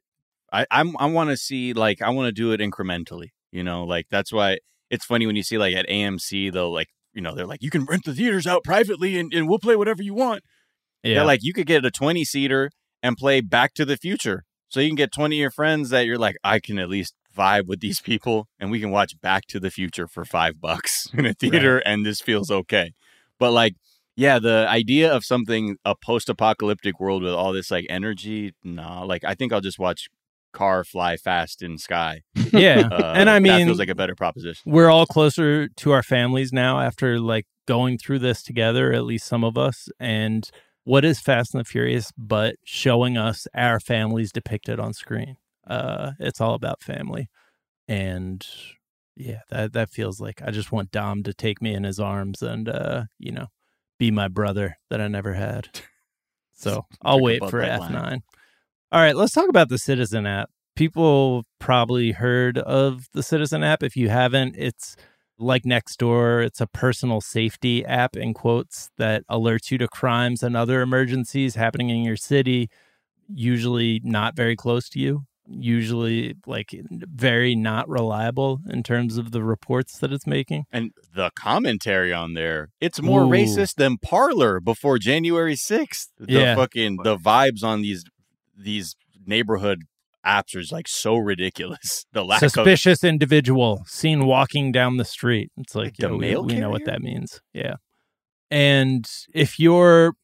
I I'm, I want to see like I want to do it incrementally. You know, like that's why it's funny when you see like at AMC they'll like you know they're like you can rent the theaters out privately and, and we'll play whatever you want. Yeah. Yeah, like you could get a 20 seater and play Back to the Future. So you can get 20 of your friends that you're like, I can at least vibe with these people and we can watch Back to the Future for five bucks in a theater and this feels okay. But like, yeah, the idea of something, a post apocalyptic world with all this like energy, nah, like I think I'll just watch Car Fly Fast in Sky. yeah. Uh, and I that mean feels like a better proposition. we're all closer to our families now after like going through this together at least some of us and what is fast and the furious but showing us our families depicted on screen? Uh it's all about family. And yeah that that feels like i just want dom to take me in his arms and uh you know be my brother that i never had. So i'll wait for f9 line. all right let's talk about the citizen app. People probably heard of the Citizen app. If you haven't, it's like Nextdoor. It's a personal safety app in quotes that alerts you to crimes and other emergencies happening in your city. usually not very close to you, usually like very not reliable in terms of the reports that it's making. And the commentary on there, it's more Ooh. racist than Parler before January 6th. The Yeah. fucking the vibes on these these neighborhood apps are like so ridiculous. The lack of Suspicious individual seen walking down the street. It's like, Like the yeah, we- we, know what that means. Yeah. And if you're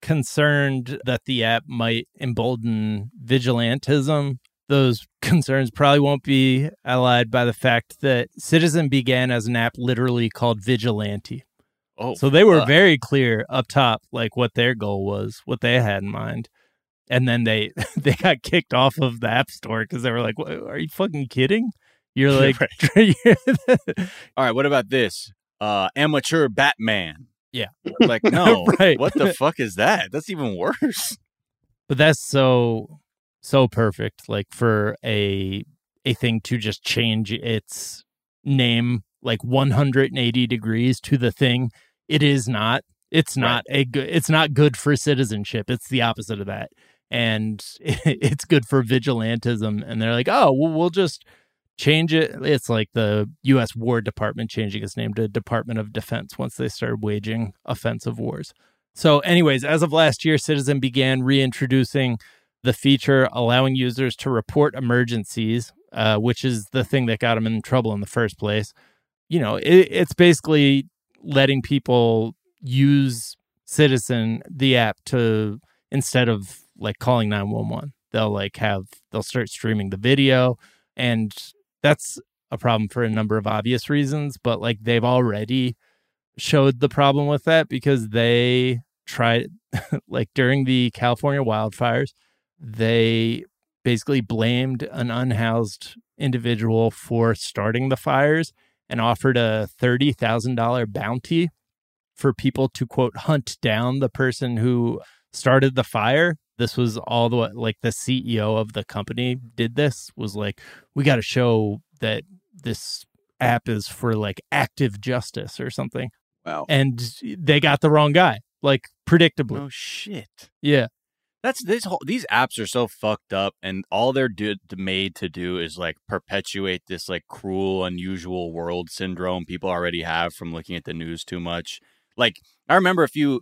concerned that the app might embolden vigilantism, those concerns probably won't be allied by the fact that Citizen began as an app literally called Vigilante. oh, So they were fuck. very clear up top, like what their goal was, what they had in mind. And then they they got kicked off of the app store because they were like, "What- "Are you fucking kidding?" You're like, All right, what about this? Uh amateur Batman. Yeah. Like no. Right. What the fuck is that? That's even worse. but that's so so perfect, like for a a thing to just change its name like 180 degrees to the thing it is not. It's Right. not a good. It's not good for citizenship. It's the opposite of that, and it's good for vigilantism. And they're like, oh, well, we'll just change it. It's like the U.S. War Department changing its name to Department of Defense once they started waging offensive wars. So, anyways, as of last year, Citizen began reintroducing the feature allowing users to report emergencies, uh, which is the thing that got them in trouble in the first place. You know, it, it's basically letting people use Citizen, the app, to instead of like calling 911, they'll like have, they'll start streaming the video. And that's a problem for a number of obvious reasons, but like they've already showed the problem with that because they tried, like during the California wildfires, they basically blamed an unhoused individual for starting the fires and offered a $30,000 bounty for people to quote hunt down the person who started the fire. This was all the way, like the CEO of the company did this was like, we got to show that this app is for like active justice or something. Wow. And they got the wrong guy, like predictably. Oh shit. Yeah. That's this whole these apps are so fucked up and all they're do, made to do is like perpetuate this like cruel unusual world syndrome people already have from looking at the news too much. Like I remember a few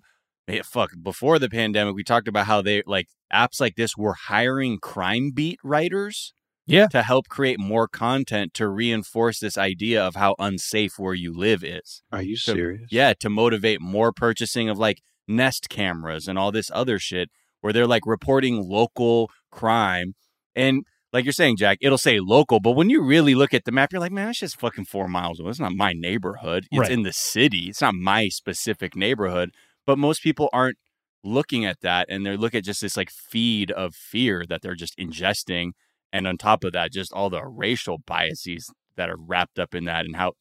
fuck before the pandemic we talked about how they like apps like this were hiring crime beat writers Yeah. to help create more content to reinforce this idea of how unsafe where you live is. Are you So, serious? Yeah, to motivate more purchasing of like Nest cameras and all this other shit where they're like reporting local crime. And like you're saying, Jack, it'll say local, but when you really look at the map, you're like, man, that's just fucking four miles away. It's not my neighborhood. It's Right. in the city. It's not my specific neighborhood. But most people aren't looking at that and they look at just this like feed of fear that they're just ingesting. And on top of that, just all the racial biases that are wrapped up in that and how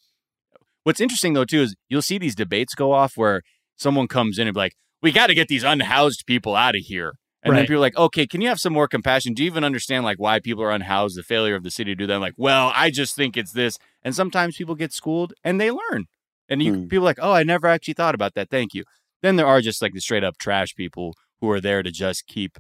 What's interesting though too is you'll see these debates go off where someone comes in and be like, "We got to get these unhoused people out of here," and then people are like, "Okay, can you have some more compassion? Do you even understand like why people are unhoused? The failure of the city to do that?" I'm like, well, I just think it's this, and sometimes people get schooled and they learn, and you Hmm. people are like, "Oh, I never actually thought about that. Thank you." Then there are just like the straight up trash people who are there to just keep,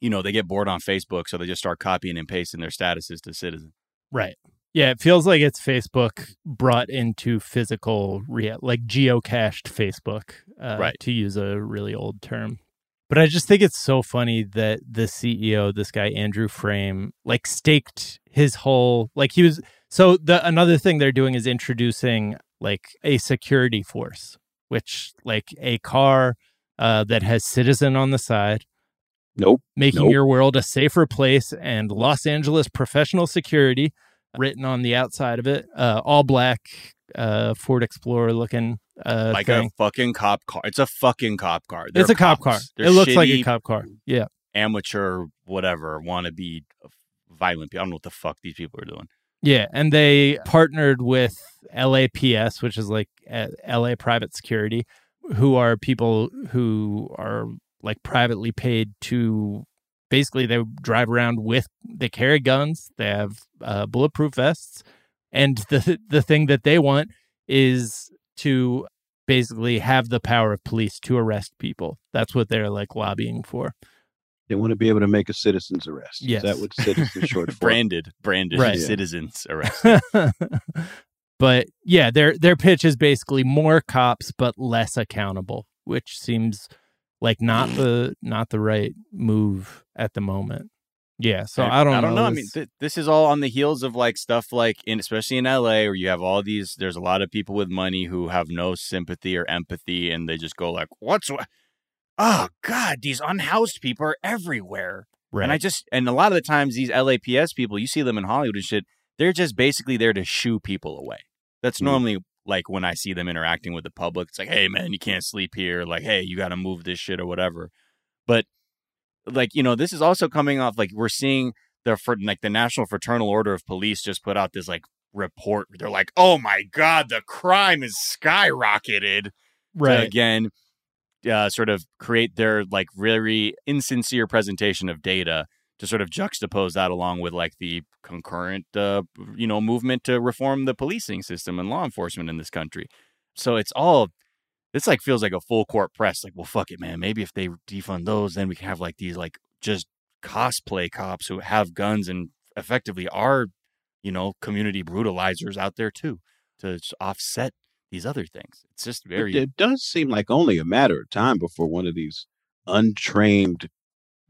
you know, they get bored on Facebook, so they just start copying and pasting their statuses to citizens. Right. Yeah, it feels like it's Facebook brought into physical rea- like geocached Facebook, uh, Right. To use a really old term, but I just think it's so funny that the CEO, this guy Andrew Frame, like staked his whole like he was. So the another thing they're doing is introducing like a security force, which like a car uh, that has citizen on the side, Nope. making Nope. your world a safer place and Los Angeles professional security written on the outside of it. Uh, all black uh, Ford Explorer looking uh, like thing. a fucking cop car. It's a fucking cop car. They're it's a cop car. They're It looks like a cop car. Yeah. amateur, whatever, want to be violent. people. I don't know what the fuck these people are doing. Yeah, and they partnered with LAPS, which is like LA Private Security, who are people who are like privately paid to basically they drive around with they carry guns, they have uh, bulletproof vests, and the the thing that they want is to basically have the power of police to arrest people. That's what they're like lobbying for. They want to be able to make a citizen's arrest. Yes. Is that what citizen's short for? branded, branded Right. citizens arrest. but yeah, their their pitch is basically more cops but less accountable, which seems like not mm. the not the right move at the moment. Yeah, so I don't know. I don't know. I mean, This- th- this is all on the heels of like stuff like in especially in LA where you have all these. There's a lot of people with money who have no sympathy or empathy, and they just go like, "What's wha- Oh God, these unhoused people are everywhere." right. And I just and a lot of the times these LAPS people, you see them in Hollywood and shit. They're just basically there to shoo people away. That's Mhm. normally like when I see them interacting with the public. It's like, hey man, you can't sleep here. Like, hey, you got to move this shit or whatever. But like you know, this is also coming off like we're seeing the for like the National Fraternal Order of Police just put out this like report. They're like, oh my god, the crime is skyrocketed right. again uh, sort of create their like very insincere presentation of data to sort of juxtapose that along with like the concurrent uh, you know movement to reform the policing system and law enforcement in this country. So it's all this like feels like a full court press like well fuck it man. Maybe if they defund those then we can have like these like just cosplay cops who have guns and effectively are you know community brutalizers out there too to offset these other things it's just But very It does seem like only a matter of time before one of these untrained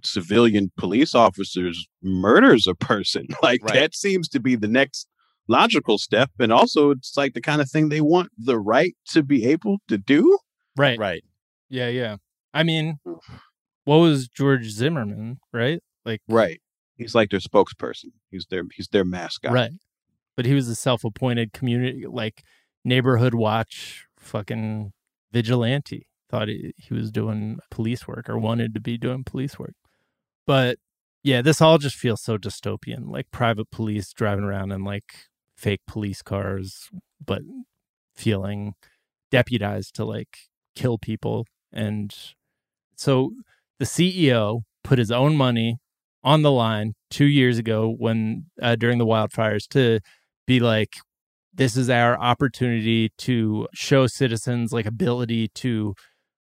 civilian police officers murders a person. Like Right. that seems to be the next logical step. And also, it's like the kind of thing they want the right to be able to do. right. right Yeah, yeah. I mean, what was George Zimmerman, right? Like Right. He's like their spokesperson. He's their he's their mascot. Right. But he was a self-appointed community like neighborhood watch fucking vigilante. Thought he, he was doing police work or wanted to be doing police work. But yeah, this all just feels so dystopian. Like private police driving around in like fake police cars, but feeling deputized to like kill people. And so the CEO put his own money on the line two years ago when uh, during the wildfires to be like this is our opportunity to show citizens like ability to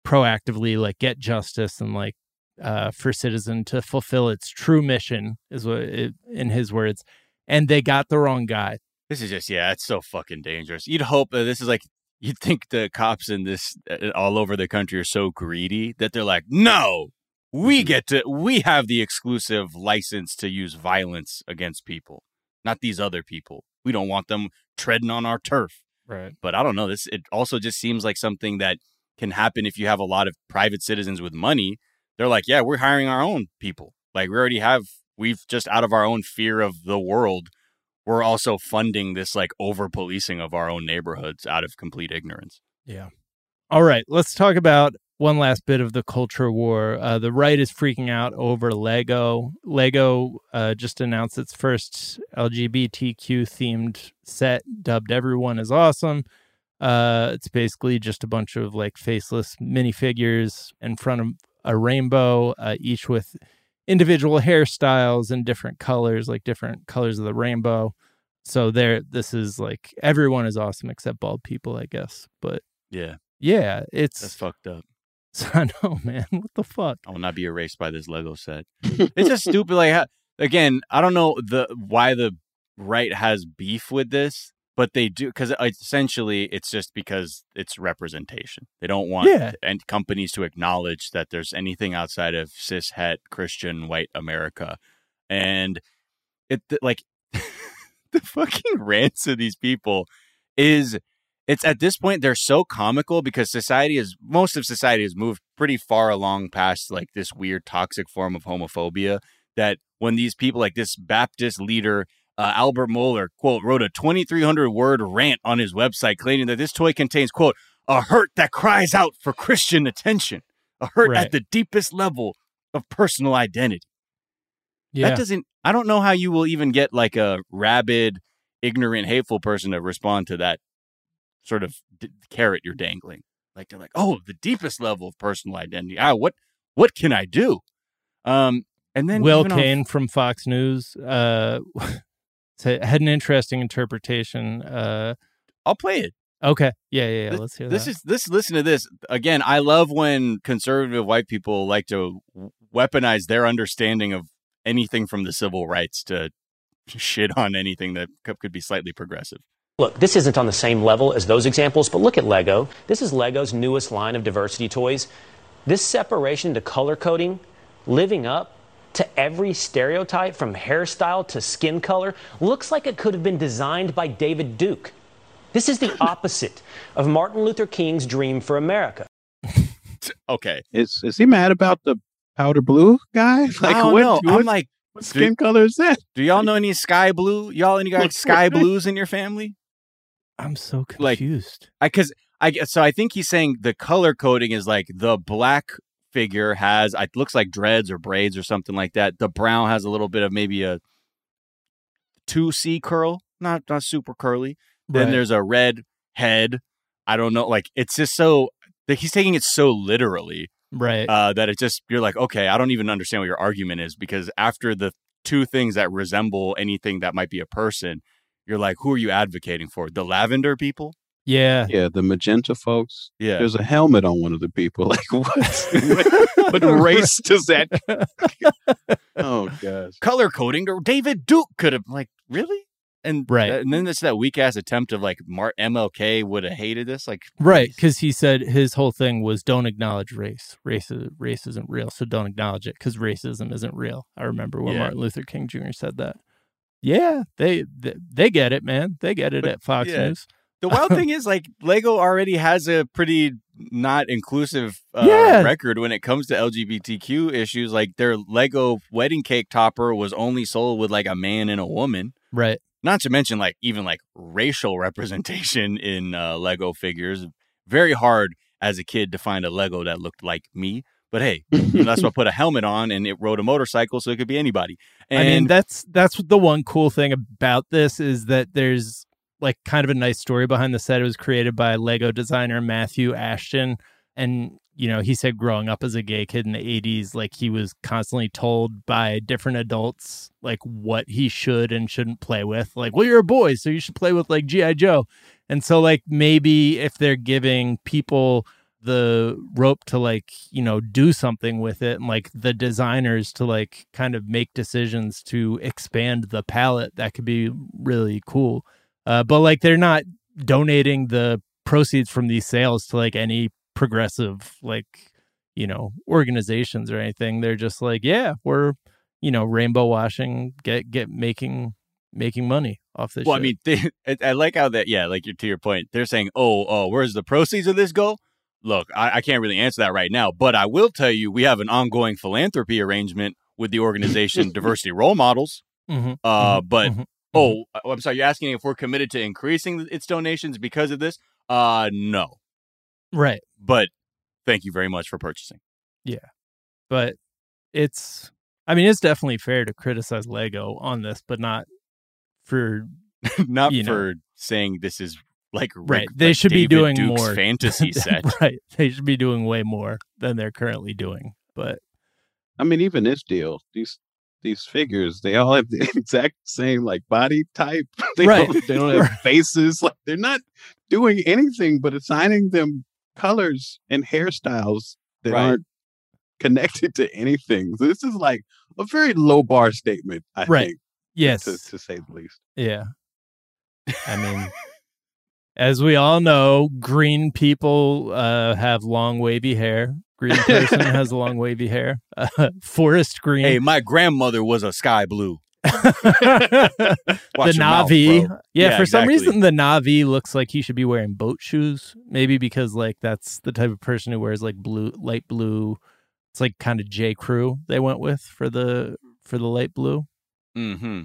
proactively like get justice and like uh, for citizen to fulfill its true mission is what it, in his words and they got the wrong guy This is just yeah, it's so fucking dangerous. You'd hope that this is like you'd think the cops in this uh, all over the country are so greedy that they're like, no, we get to we have the exclusive license to use violence against people, not these other people. We don't want them treading on our turf. right But I don't know. This it also just seems like something that can happen if you have a lot of private citizens with money. They're like, yeah, we're hiring our own people. Like we already have. We've just out of our own fear of the world we're also funding this like over policing of our own neighborhoods out of complete ignorance. Yeah. All right. Let's talk about one last bit of the culture war. Uh, the right is freaking out over Lego. Lego uh, just announced its first LGBTQ themed set, dubbed Everyone is Awesome. Uh, it's basically just a bunch of like faceless minifigures in front of a rainbow, uh, each with individual hairstyles and different colors, like different colors of the rainbow. So there, this is like everyone is awesome except bald people, I guess. But Yeah, yeah, it's that's it's fucked up. I know, man. What the fuck? I will not be erased by this Lego set. It's just stupid. Like how- again, I don't know the why the right has beef with this, but they do because essentially it's just because it's representation. They don't want Yeah. and companies to acknowledge that there's anything outside of cis het Christian white America, and it like the fucking rants of these people is it's at this point they're so comical because society is most of society has moved pretty far along past like this weird toxic form of homophobia that when these people like this Baptist leader uh, Albert Mohler quote wrote a 2300 word rant on his website claiming that this toy contains quote a hurt that cries out for Christian attention a hurt Right. at the deepest level of personal identity Yeah, that doesn't I don't know how you will even get like a rabid ignorant hateful person to respond to that sort of d- carrot you're dangling like they're like oh the deepest level of personal identity ah what what can I do um and then Will even on- Cain from Fox News uh, had an interesting interpretation. Uh, I'll play it okay, yeah, yeah, yeah. Let's hear this that. is this listen to this again i love when conservative white people like to weaponize their understanding of anything from the civil rights to shit on anything that could be slightly progressive. Look, this isn't on the same level as those examples, but look at Lego. This is Lego's newest line of diversity toys. This separation to color coding, living up to every stereotype from hairstyle to skin color, looks like it could have been designed by David Duke. This is the opposite of Martin Luther King's dream for America. Okay. Is is he mad about the powder blue guy? I don't what, know. what I'm like, what skin color is that? do y'all know any sky blue? Y'all any guys sky blues in your family? I'm so Like- confused. I because I so I think he's saying the color coding is like the black figure has it looks like dreads or braids or something like that. The brown has a little bit of maybe a two C curl, not not super curly. Then there's a red head. I don't know, like it's just so like he's taking it so literally right. uh, that it just you're like, okay, I don't even understand what your argument is because after the two things that resemble anything that might be a person, you're like, who are you advocating for? The lavender people? yeah. Yeah, the magenta folks. Yeah. There's a helmet on one of the people. Like what? what, what race does that? oh gosh. color coding or David Duke could have like really and Right. and then it's that weak ass attempt of like Mart MLK would have hated this like Right, because he said his whole thing was don't acknowledge race. Race is, race isn't real, so don't acknowledge it because racism isn't real. I remember when Yeah. Martin Luther King Jr. said that. Yeah, they they, they get it, man. They get it But, at Fox yeah. News. the wild thing is like Lego already has a pretty not inclusive uh, Yeah. record when it comes to LGBTQ issues like their Lego wedding cake topper was only sold with like a man and a woman Right. not to mention like even like racial representation in uh, Lego figures. Very hard as a kid to find a Lego that looked like me. But hey, you know, that's why I put a helmet on and it rode a motorcycle, so it could be anybody. And I mean, that's that's the one cool thing about this is that there's like kind of a nice story behind the set. It was created by Lego designer Matthew Ashton, and you know he said growing up as a gay kid in the '80s, like he was constantly told by different adults like what he should and shouldn't play with. Like, well, you're a boy, so you should play with like GI Joe. And so, like, maybe if they're giving people the rope to like you know do something with it and like the designers to like kind of make decisions to expand the palette that could be really cool uh but like they're not donating the proceeds from these sales to like any progressive like you know organizations or anything they're just like yeah we're you know rainbow washing get get making making money off this well, I mean, they, I, I like how that. Yeah, like you're, to your point, they're saying, "Oh, oh, where's the proceeds of this go?" Look, I, I can't really answer that right now, but I will tell you, we have an ongoing philanthropy arrangement with the organization Diversity Role Models. Mhm, Uh, mhm, but mhm. oh, I'm sorry, you're asking if we're committed to increasing its donations because of this? Uh, no. right But thank you very much for purchasing. Yeah. But it's I mean it's definitely fair to criticize Lego on this, but not for Not You know. for saying this is like right. Rick- They like should be doing Duke's more fantasy set. right. They should be doing way more than they're currently doing. But I mean, even this deal, these these figures, they all have the exact same like body type. they Right. don't they don't have faces. Like they're not doing anything but assigning them colors and hairstyles that Right. aren't connected to anything. So this is like a very low bar statement, I Right. think, yes, to, to say the least. yeah. I mean, as we all know, green people uh, have long wavy hair. Green person has long wavy hair. Uh, forest green. Hey, my grandmother was a sky blue. the Watch mouth, Navi. yeah, Yeah, for some reason the Navi looks like he should be wearing boat shoes. Maybe because like that's the type of person who wears like blue, light blue. It's like kind of J. Crew they went with for the for the light blue. Mm-hmm.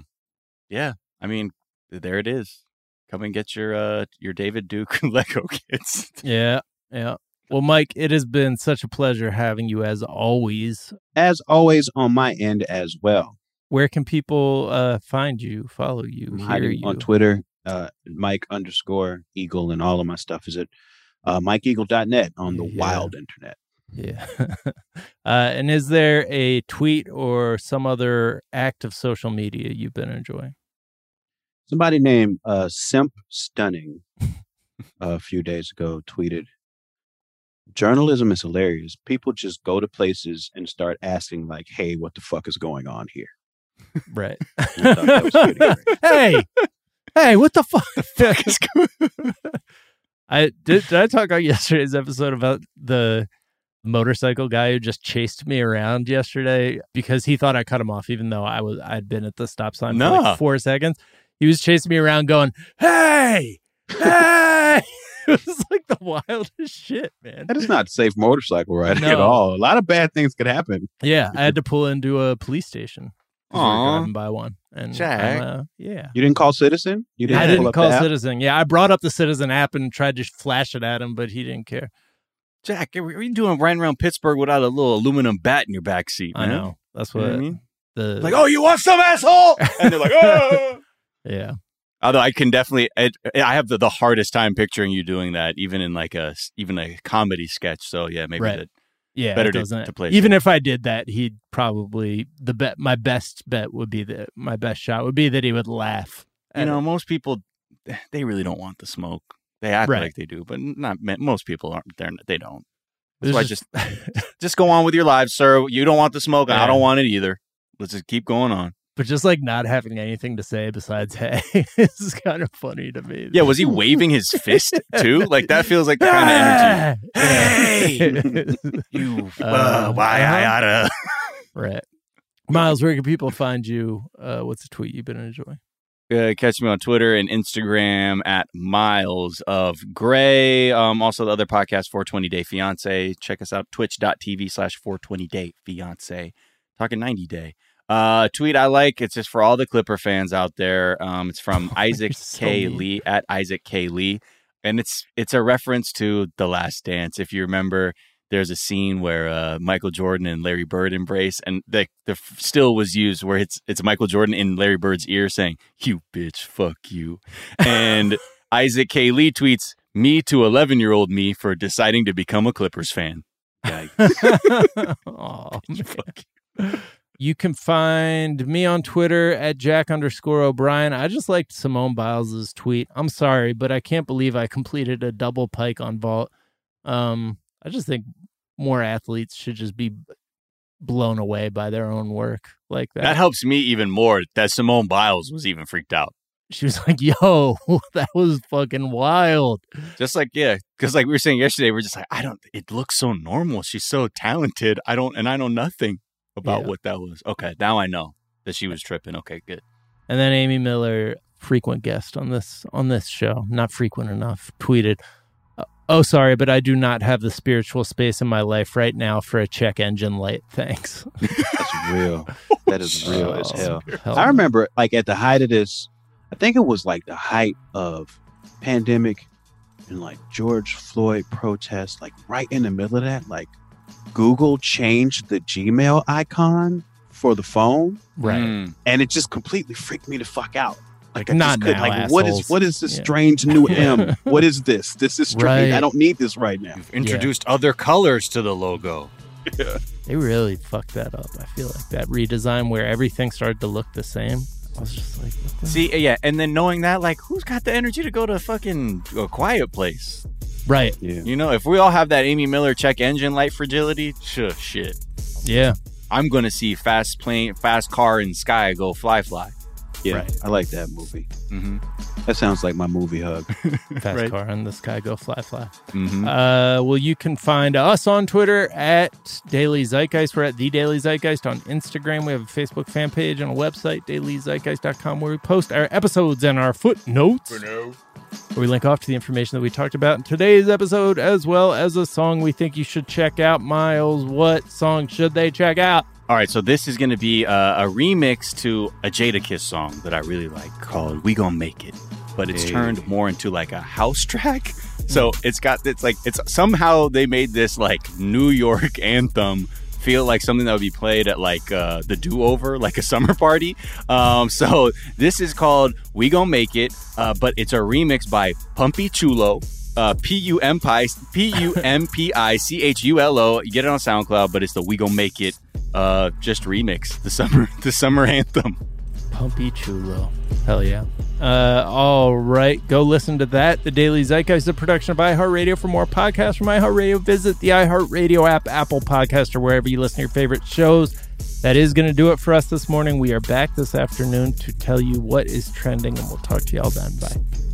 Yeah. I mean, there it is. Come and get your uh your David Duke Lego kits. Yeah, yeah. Well, Mike, it has been such a pleasure having you as always. As always, on my end as well. Where can people uh, find you, follow you, hear you? on Twitter, uh, Mike underscore Eagle, and all of my stuff is at uh, MikeEagle.net on the Yeah. wild internet. Yeah. uh, and is there a tweet or some other act of social media you've been enjoying? Somebody named uh, Simp Stunning a few days ago tweeted, journalism is hilarious. People just go to places and start asking, like, "Hey, what the fuck is going on here?" Right. I thought that was pretty great. hey, hey, what the fuck? Is going on? I did. Did I talk on yesterday's episode about the motorcycle guy who just chased me around yesterday because he thought I cut him off, even though I was I'd been at the stop sign for like four seconds. He was chasing me around, going, "Hey, hey!" it was like the wildest shit, man. That is not safe motorcycle riding at all. A lot of bad things could happen. Yeah, I had to pull into a police station. 'cause we were Aw. driving by one, and Jack. Uh, yeah. You didn't call Citizen. You didn't. I didn't call? Citizen. Yeah, I brought up the Citizen app and tried to flash it at him, but he didn't care. Jack, what are you doing riding around Pittsburgh without a little aluminum bat in your back seat? I know. That's You what know what I mean? the Like, oh, you want some asshole? And they're like, oh. Yeah. Although I can definitely, it, I have the, the hardest time picturing you doing that, even in like a even a comedy sketch. So yeah, maybe Right. that Yeah, Better it to- doesn't. to play Even if I did that, he'd probably the bet. My best bet would be that my best shot would be that he would laugh. you know it. most people they really don't want the smoke. They act Right. like they do, but not most people aren't. They're they don't. There's why just- Just go on with your lives, sir. You don't want the smoke, I don't want it either. Let's just keep going on. But just like not having anything to say besides "hey" is kind of funny to me. Yeah, was he waving his fist too? Like that feels like the kind of energy. energy. You, Uh, uh, why I uh-huh. oughta. right. Miles, where can people find you? Uh, what's the tweet you've been enjoying? Uh, catch me on Twitter and Instagram at Miles of Gray. Um, also the other podcast, 420 Day Fiance. Check us out, twitch.tv slash 420 Day Fiance. Talking 90 Day. Uh, tweet I like. It's just for all the Clipper fans out there. Um, it's from Isaac so K. mean. Lee at Isaac K. Lee. And it's it's a reference to The Last Dance. If you remember, there's a scene where uh, Michael Jordan and Larry Bird embrace, and the the still was used where it's it's Michael Jordan in Larry Bird's ear saying, "You bitch, fuck you," and Isaac K. Lee tweets, "Me to 11 year old me for deciding to become a Clippers fan." Yikes. Aw, man. You can find me on Twitter at Jack underscore O'Brien. I just liked Simone Biles' tweet. I'm sorry, but I can't believe I completed a double pike on vault. Um, I just think more athletes should just be blown away by their own work like that. That helps me even more that Simone Biles was even freaked out. she was like, "Yo, that was fucking wild." Just like yeah, because like we were saying yesterday, we're just like I don't. It looks so normal. She's so talented. I don't, and I know nothing about Yeah. what that was. Okay, now I know that she was tripping. Okay, good. And then Amy Miller, frequent guest on this on this show, not frequent enough, tweeted, "Uh, "Oh, sorry, but I do not have the spiritual space in my life right now for a check engine light. Thanks." That's real. That is real as Oh, hell. hell I remember, like at the height of this, I think it was like the height of pandemic and like George Floyd protests. Like right in the middle of that, like Google changed the Gmail icon for the phone, right. Mm. and it just completely freaked me the fuck out. Like I Not could, now, like what is assholes. what is this Yeah. strange new M? what is this? This is strange. Right. I don't need this right now. You've introduced other colors to the logo. They really fucked that up. I feel like that redesign where everything started to look the same. I was just like, what the? See, yeah, and then knowing that, like, who's got the energy to go to a fucking a quiet place? right? Yeah. You know, if we all have that Amy Miller check engine light fragility, sure, shit. Yeah, I'm gonna see fast plane, fast car in sky go fly fly. Yeah. Right. I like that movie. Mm-hmm. That sounds like my movie hug. fast Right. car and the sky go fly fly. Mm-hmm. Uh, well, you can find us on Twitter at Daily Zeitgeist. We're at The Daily Zeitgeist on Instagram. We have a Facebook fan page and a website, dailyzeitgeist.com, where we post our episodes and our footnotes. Where we link off to the information that we talked about in today's episode, as well as a song we think you should check out. Miles, what song should they check out? All right, so this is gonna be a, a remix to a Jadakiss song that I really like called "We Gonna Make It," but it's Hey. turned more into like a house track. So it's got it's like it's somehow they made this like New York anthem feel like something that would be played at like uh, the do over, like a summer party. Um, so this is called "We Gonna Make It," uh, but it's a remix by Pumpi Chulo. Uh, P U M P I P U M P I C H U L O. You get it on SoundCloud, but it's the "We Gonna Make It" uh, just remix the summer the summer anthem. Pumpi Chulo. Hell yeah. Uh, all right, go listen to that. The Daily Zeitgeist is a production of iHeartRadio. For more podcasts from iHeartRadio, visit the iHeartRadio app, Apple Podcast, or wherever you listen to your favorite shows. That is going to do it for us this morning. We are back this afternoon to tell you what is trending, and we'll talk to y'all then. Bye.